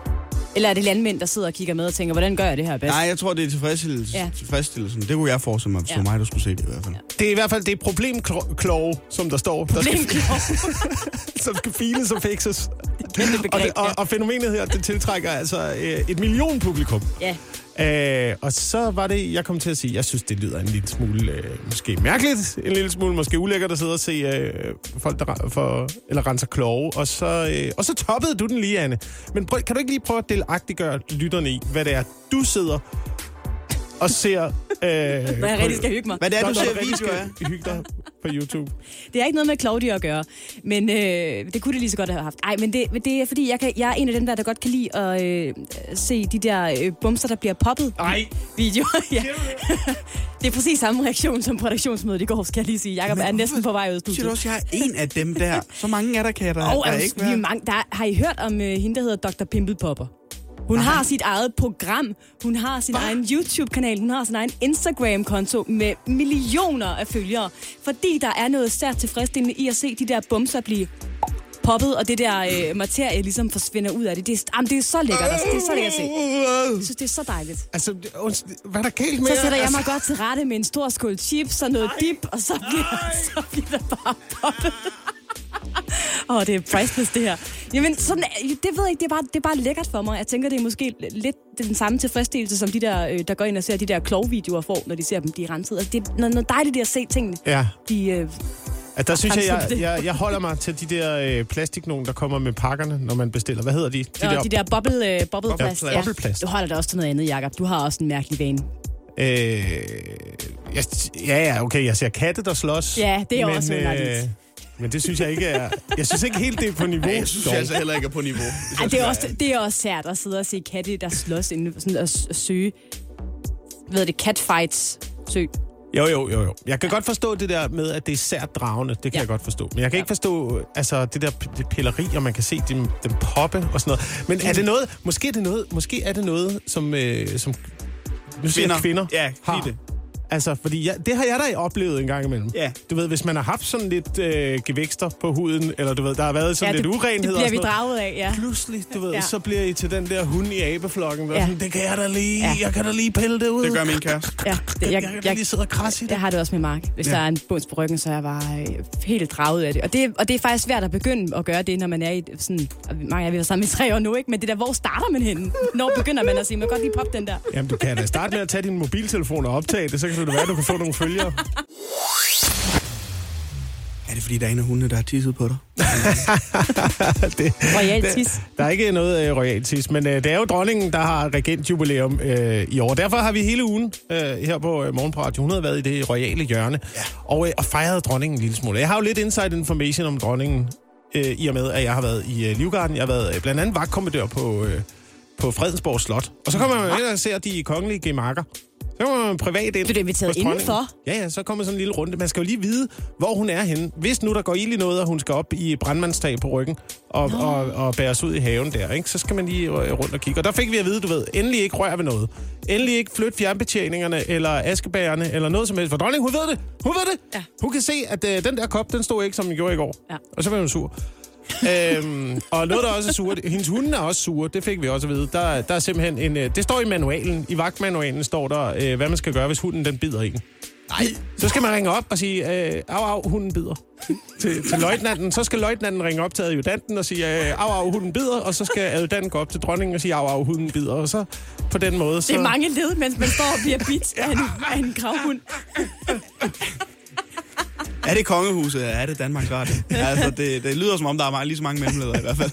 Speaker 4: Eller er det landmænd, der sidder og kigger med og tænker, hvordan gør jeg det her bedst?
Speaker 2: Nej, jeg tror, det er tilfredsstillelsen.
Speaker 4: Ja.
Speaker 2: Ja. tilfredsstillelsen. Det kunne jeg forestille mig, hvis
Speaker 4: Ja.
Speaker 2: ja. det var mig, der skulle se det i hvert fald.
Speaker 3: Det er i hvert fald det er problemkloge, som der står. Der skal, som skal fines og fikses. Og, det, og, og fænomenet her, det tiltrækker altså øh, et million publikum.
Speaker 4: Ja.
Speaker 3: Øh, og så var det, jeg kom til at sige, jeg synes, det lyder en lille smule, øh, måske mærkeligt, en lille smule, måske ulækkert at sidde og se øh, folk, der for, eller renser kloge. Og så, øh, og så toppede du den lige, Anne. Men prøv, kan du ikke lige prøve at delagtiggøre lytterne i, hvad det er, du sidder og ser Øh,
Speaker 4: Når jeg rigtig skal hygge mig.
Speaker 2: Hvad det er, du videoer af?
Speaker 3: skal Hygge dig på YouTube.
Speaker 4: Det er ikke noget med Claudia at gøre, men øh, det kunne det lige så godt have haft. Ej, men det, det er fordi, jeg, kan, jeg er en af dem der, der godt kan lide at øh, se de der øh, bumser, der bliver poppet.
Speaker 3: Ej.
Speaker 4: Videoer, ja. det er præcis samme reaktion som på redaktionsmødet i går, skal jeg lige sige. Jakob er næsten på vej ud af
Speaker 2: Siger
Speaker 4: studiet.
Speaker 2: du også, jeg er en af dem der? Så mange er der, kan jeg da,
Speaker 4: Og
Speaker 2: der
Speaker 4: er,
Speaker 2: ikke
Speaker 4: vi
Speaker 2: være.
Speaker 4: mange, der, har I hørt om øh, hende, der hedder Dr. Pimple Popper? Hun Nej. har sit eget program, hun har sin Hva? egen YouTube-kanal, hun har sin egen Instagram-konto med millioner af følgere. Fordi der er noget særligt tilfredsstillende i at se de der bumser blive poppet, og det der øh, materie ligesom forsvinder ud af det. Det er, jamen, det er så lækkert, altså. det er så lækkert at se. Jeg synes, det er så dejligt.
Speaker 3: Altså, hvad er der galt med
Speaker 4: Så sætter jeg
Speaker 3: altså,
Speaker 4: mig godt til rette med en stor skål chips og noget dip, og så bliver, så bliver der bare poppet. Åh, oh, det er priceless, det her. Jamen, sådan, er- det ved jeg ikke, det er, bare, det er bare lækkert for mig. Jeg tænker, det er måske lidt den samme tilfredsstillelse, som de der, øh, der går ind og ser de der klovvideoer får, når de ser dem blive renset. Altså, det er noget, noget dejligt at se tingene.
Speaker 3: Ja.
Speaker 4: De, øh,
Speaker 3: At der synes jeg, jeg,
Speaker 4: det.
Speaker 3: jeg, jeg holder mig til de der øh, plastiknogen, der kommer med pakkerne, når man bestiller. Hvad hedder de?
Speaker 4: de, der, de der bubble, øh, bobleplast.
Speaker 3: Ja, bobleplast.
Speaker 4: Du holder dig også til noget andet, Jacob. Du har også en mærkelig vane.
Speaker 3: Øh, jeg, ja, ja, okay, jeg ser katte, der slås.
Speaker 4: Ja, det er
Speaker 3: men,
Speaker 4: også underligt.
Speaker 3: Men det synes jeg ikke er... Jeg synes ikke helt, det er på niveau.
Speaker 2: Jeg synes
Speaker 3: dog.
Speaker 2: altså heller ikke er på niveau.
Speaker 4: Ej, det, er også, det er også sært at sidde og se katte, der slås inde, sådan at, at søge, hvad det, catfights søg.
Speaker 3: Jo, jo, jo, jo. Jeg kan godt forstå det der med, at det er sært dragende. Det kan ja. jeg godt forstå. Men jeg kan ikke forstå altså, det der det pilleri, og man kan se dem, dem poppe og sådan noget. Men er det noget... Måske er det noget, måske er det noget som, øh, som nu siger jeg
Speaker 2: Kvinder.
Speaker 3: kvinder
Speaker 2: Ja,
Speaker 3: har.
Speaker 2: det.
Speaker 3: Altså, fordi jeg, det har jeg da oplevet en gang imellem.
Speaker 2: Ja.
Speaker 3: Du ved, hvis man har haft sådan lidt øh, gevækster på huden, eller du ved, der har været sådan
Speaker 4: Ja,
Speaker 3: lidt
Speaker 4: det,
Speaker 3: urenhed
Speaker 4: det bliver vi draget af, ja.
Speaker 3: Pludselig, du ved,
Speaker 4: Ja.
Speaker 3: så bliver I til den der hund i abeflokken, der
Speaker 4: Ja.
Speaker 3: sådan, det kan jeg da lige,
Speaker 4: Ja.
Speaker 3: jeg kan da lige pille det ud.
Speaker 2: Det gør min kæreste.
Speaker 4: Ja, det,
Speaker 3: Jeg,
Speaker 4: jeg,
Speaker 3: jeg, kan lige sidde og krasse i det.
Speaker 4: jeg har det også med Mark. Hvis
Speaker 2: Ja.
Speaker 4: der er en bunds på ryggen, så er jeg bare øh, helt draget af det. Og, det. og det er faktisk svært at begynde at gøre det, når man er i sådan... og Mange af vi er sammen i tre år nu, ikke? Men det der, hvor starter man henne? Når begynder man at sige, man kan godt lige poppe den der.
Speaker 3: Jamen, du kan da starte med at tage din mobiltelefon og optage det, så kan det være, at du kan få nogle følgere.
Speaker 2: Er det fordi, der er en af hundene, der har tisset på dig?
Speaker 3: det,
Speaker 4: Royal tis.
Speaker 3: Der er ikke noget øh, royal tis, men øh, det er jo dronningen, der har regentjubilæum øh, i år. Derfor har vi hele ugen øh, her på Morgen på Radio 100 været i det royale hjørne ja. og, øh, og fejret dronningen en lille smule. Jeg har jo lidt inside information om dronningen, øh, i og med, at jeg har været i øh, Livgarden. Jeg har været øh, blandt andet vagtkommandør på, øh, på Fredensborg Slot. Og så kommer man ind og ser de kongelige gemakker. Så kommer man privat ind.
Speaker 4: Bliver du inviteret indenfor?
Speaker 3: Ja, ja, så kommer sådan en lille runde. Man skal jo lige vide, hvor hun er henne. Hvis nu der går ild i noget, og hun skal op i brandmandstag på ryggen og, og, og bæres ud i haven der, ikke? så skal man lige øh, rundt og kigge. Og der fik vi at vide, du ved, endelig ikke rør ved noget. Endelig ikke flyt fjernbetjeningerne eller askebærerne eller noget som helst. For dronningen, hun ved det. Hun ved det.
Speaker 4: Ja.
Speaker 3: Hun kan se, at øh, den der kop, den stod ikke, som den gjorde i går.
Speaker 4: Ja.
Speaker 3: Og så var hun sur. Øhm, og noget, der også er surt. Hendes hunde er også sure. Det fik vi også at vide. Der, der er simpelthen en... øh, Det står i manualen. I vagtmanualen står der, øh, hvad man skal gøre, hvis hunden den bider en.
Speaker 2: Nej.
Speaker 3: Så skal man ringe op og sige, øh, au, au, hunden bider. til, til løjtnanten. Så skal løjtnanten ringe op til adjutanten og sige, øh, au, au, hunden bider. Og så skal adjutanten gå op til dronningen og sige, au, au, hunden bider. Og så på den måde... Så...
Speaker 4: Det er mange led, mens man står og bliver bidt af en, af en gravhund.
Speaker 2: Er det kongehuset? Er det Danmark Radio? altså, det, det lyder som om, der er meget, lige så mange mellemledere i hvert fald.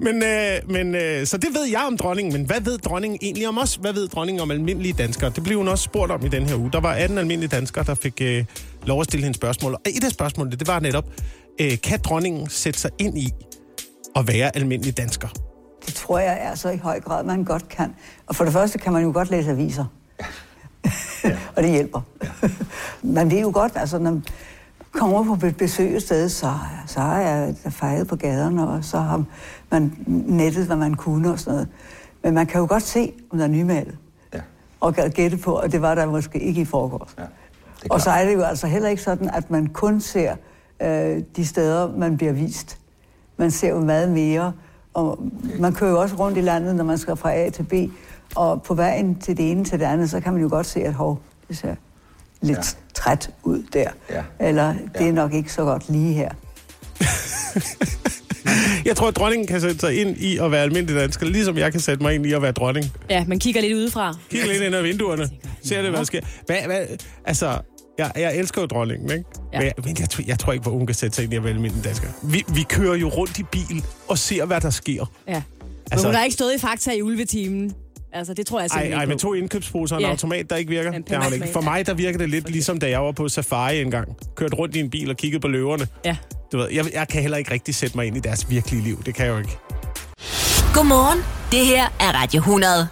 Speaker 3: Men, øh, men øh, så det ved jeg om dronningen, men hvad ved dronningen egentlig om os? Hvad ved dronningen om almindelige danskere? Det blev hun også spurgt om i den her uge. Der var 18 almindelige danskere, der fik øh, lov at stille hende spørgsmål. Og et af spørgsmålene, det var netop, øh, kan dronningen sætte sig ind i at være almindelig dansker?
Speaker 10: Det tror jeg er så i høj grad, man godt kan. Og for det første kan man jo godt læse aviser. og det hjælper. man ved jo godt, altså når man kommer på et besøg et sted, så, så er der fejret på gaderne, og så har man nettet, hvad man kunne og sådan noget. Men man kan jo godt se, om der er nymalet. Ja. Og gætte på, og det var der måske ikke i forgårs. Ja. Og så er det jo altså heller ikke sådan, at man kun ser øh, de steder, man bliver vist. Man ser jo meget mere, og man kører jo også rundt i landet, når man skal fra A til B, og på vejen til det ene til det andet, så kan man jo godt se, at hov, det ser lidt ja. træt ud der.
Speaker 14: Ja.
Speaker 10: Eller det er nok ikke så godt lige her.
Speaker 3: Jeg tror, at dronningen kan sætte sig ind i at være almindelig dansker, ligesom jeg kan sætte mig ind i at være dronning.
Speaker 4: Ja, man kigger lidt udefra.
Speaker 3: Kig lidt ind ad vinduerne. Ser det, hvad der sker. Hvad, hvad, altså, jeg, jeg elsker jo dronningen, ikke? Ja. Men, jeg, men jeg, tror- jeg tror ikke, hvor hun kan sætte sig ind i at være almindelig dansker. Vi, vi kører jo rundt i bil og ser, hvad der sker.
Speaker 4: Ja. Altså,
Speaker 3: Altså-
Speaker 4: hun har ikke stået i fakta i ulvetimen. Altså, det tror jeg
Speaker 3: Ej,
Speaker 4: simpelthen
Speaker 3: ej,
Speaker 4: ikke
Speaker 3: med to indkøbsposer og en
Speaker 4: Ja.
Speaker 3: automat, der ikke virker.
Speaker 4: En
Speaker 3: Det har ikke. For mig, der virker det lidt ligesom, da jeg var på safari engang. Kørte rundt i en bil og kiggede på løverne.
Speaker 4: Ja.
Speaker 3: Du ved, jeg, jeg kan heller ikke rigtig sætte mig ind i deres virkelige liv. Det kan jeg jo ikke.
Speaker 6: Godmorgen. Det her er Radio 100.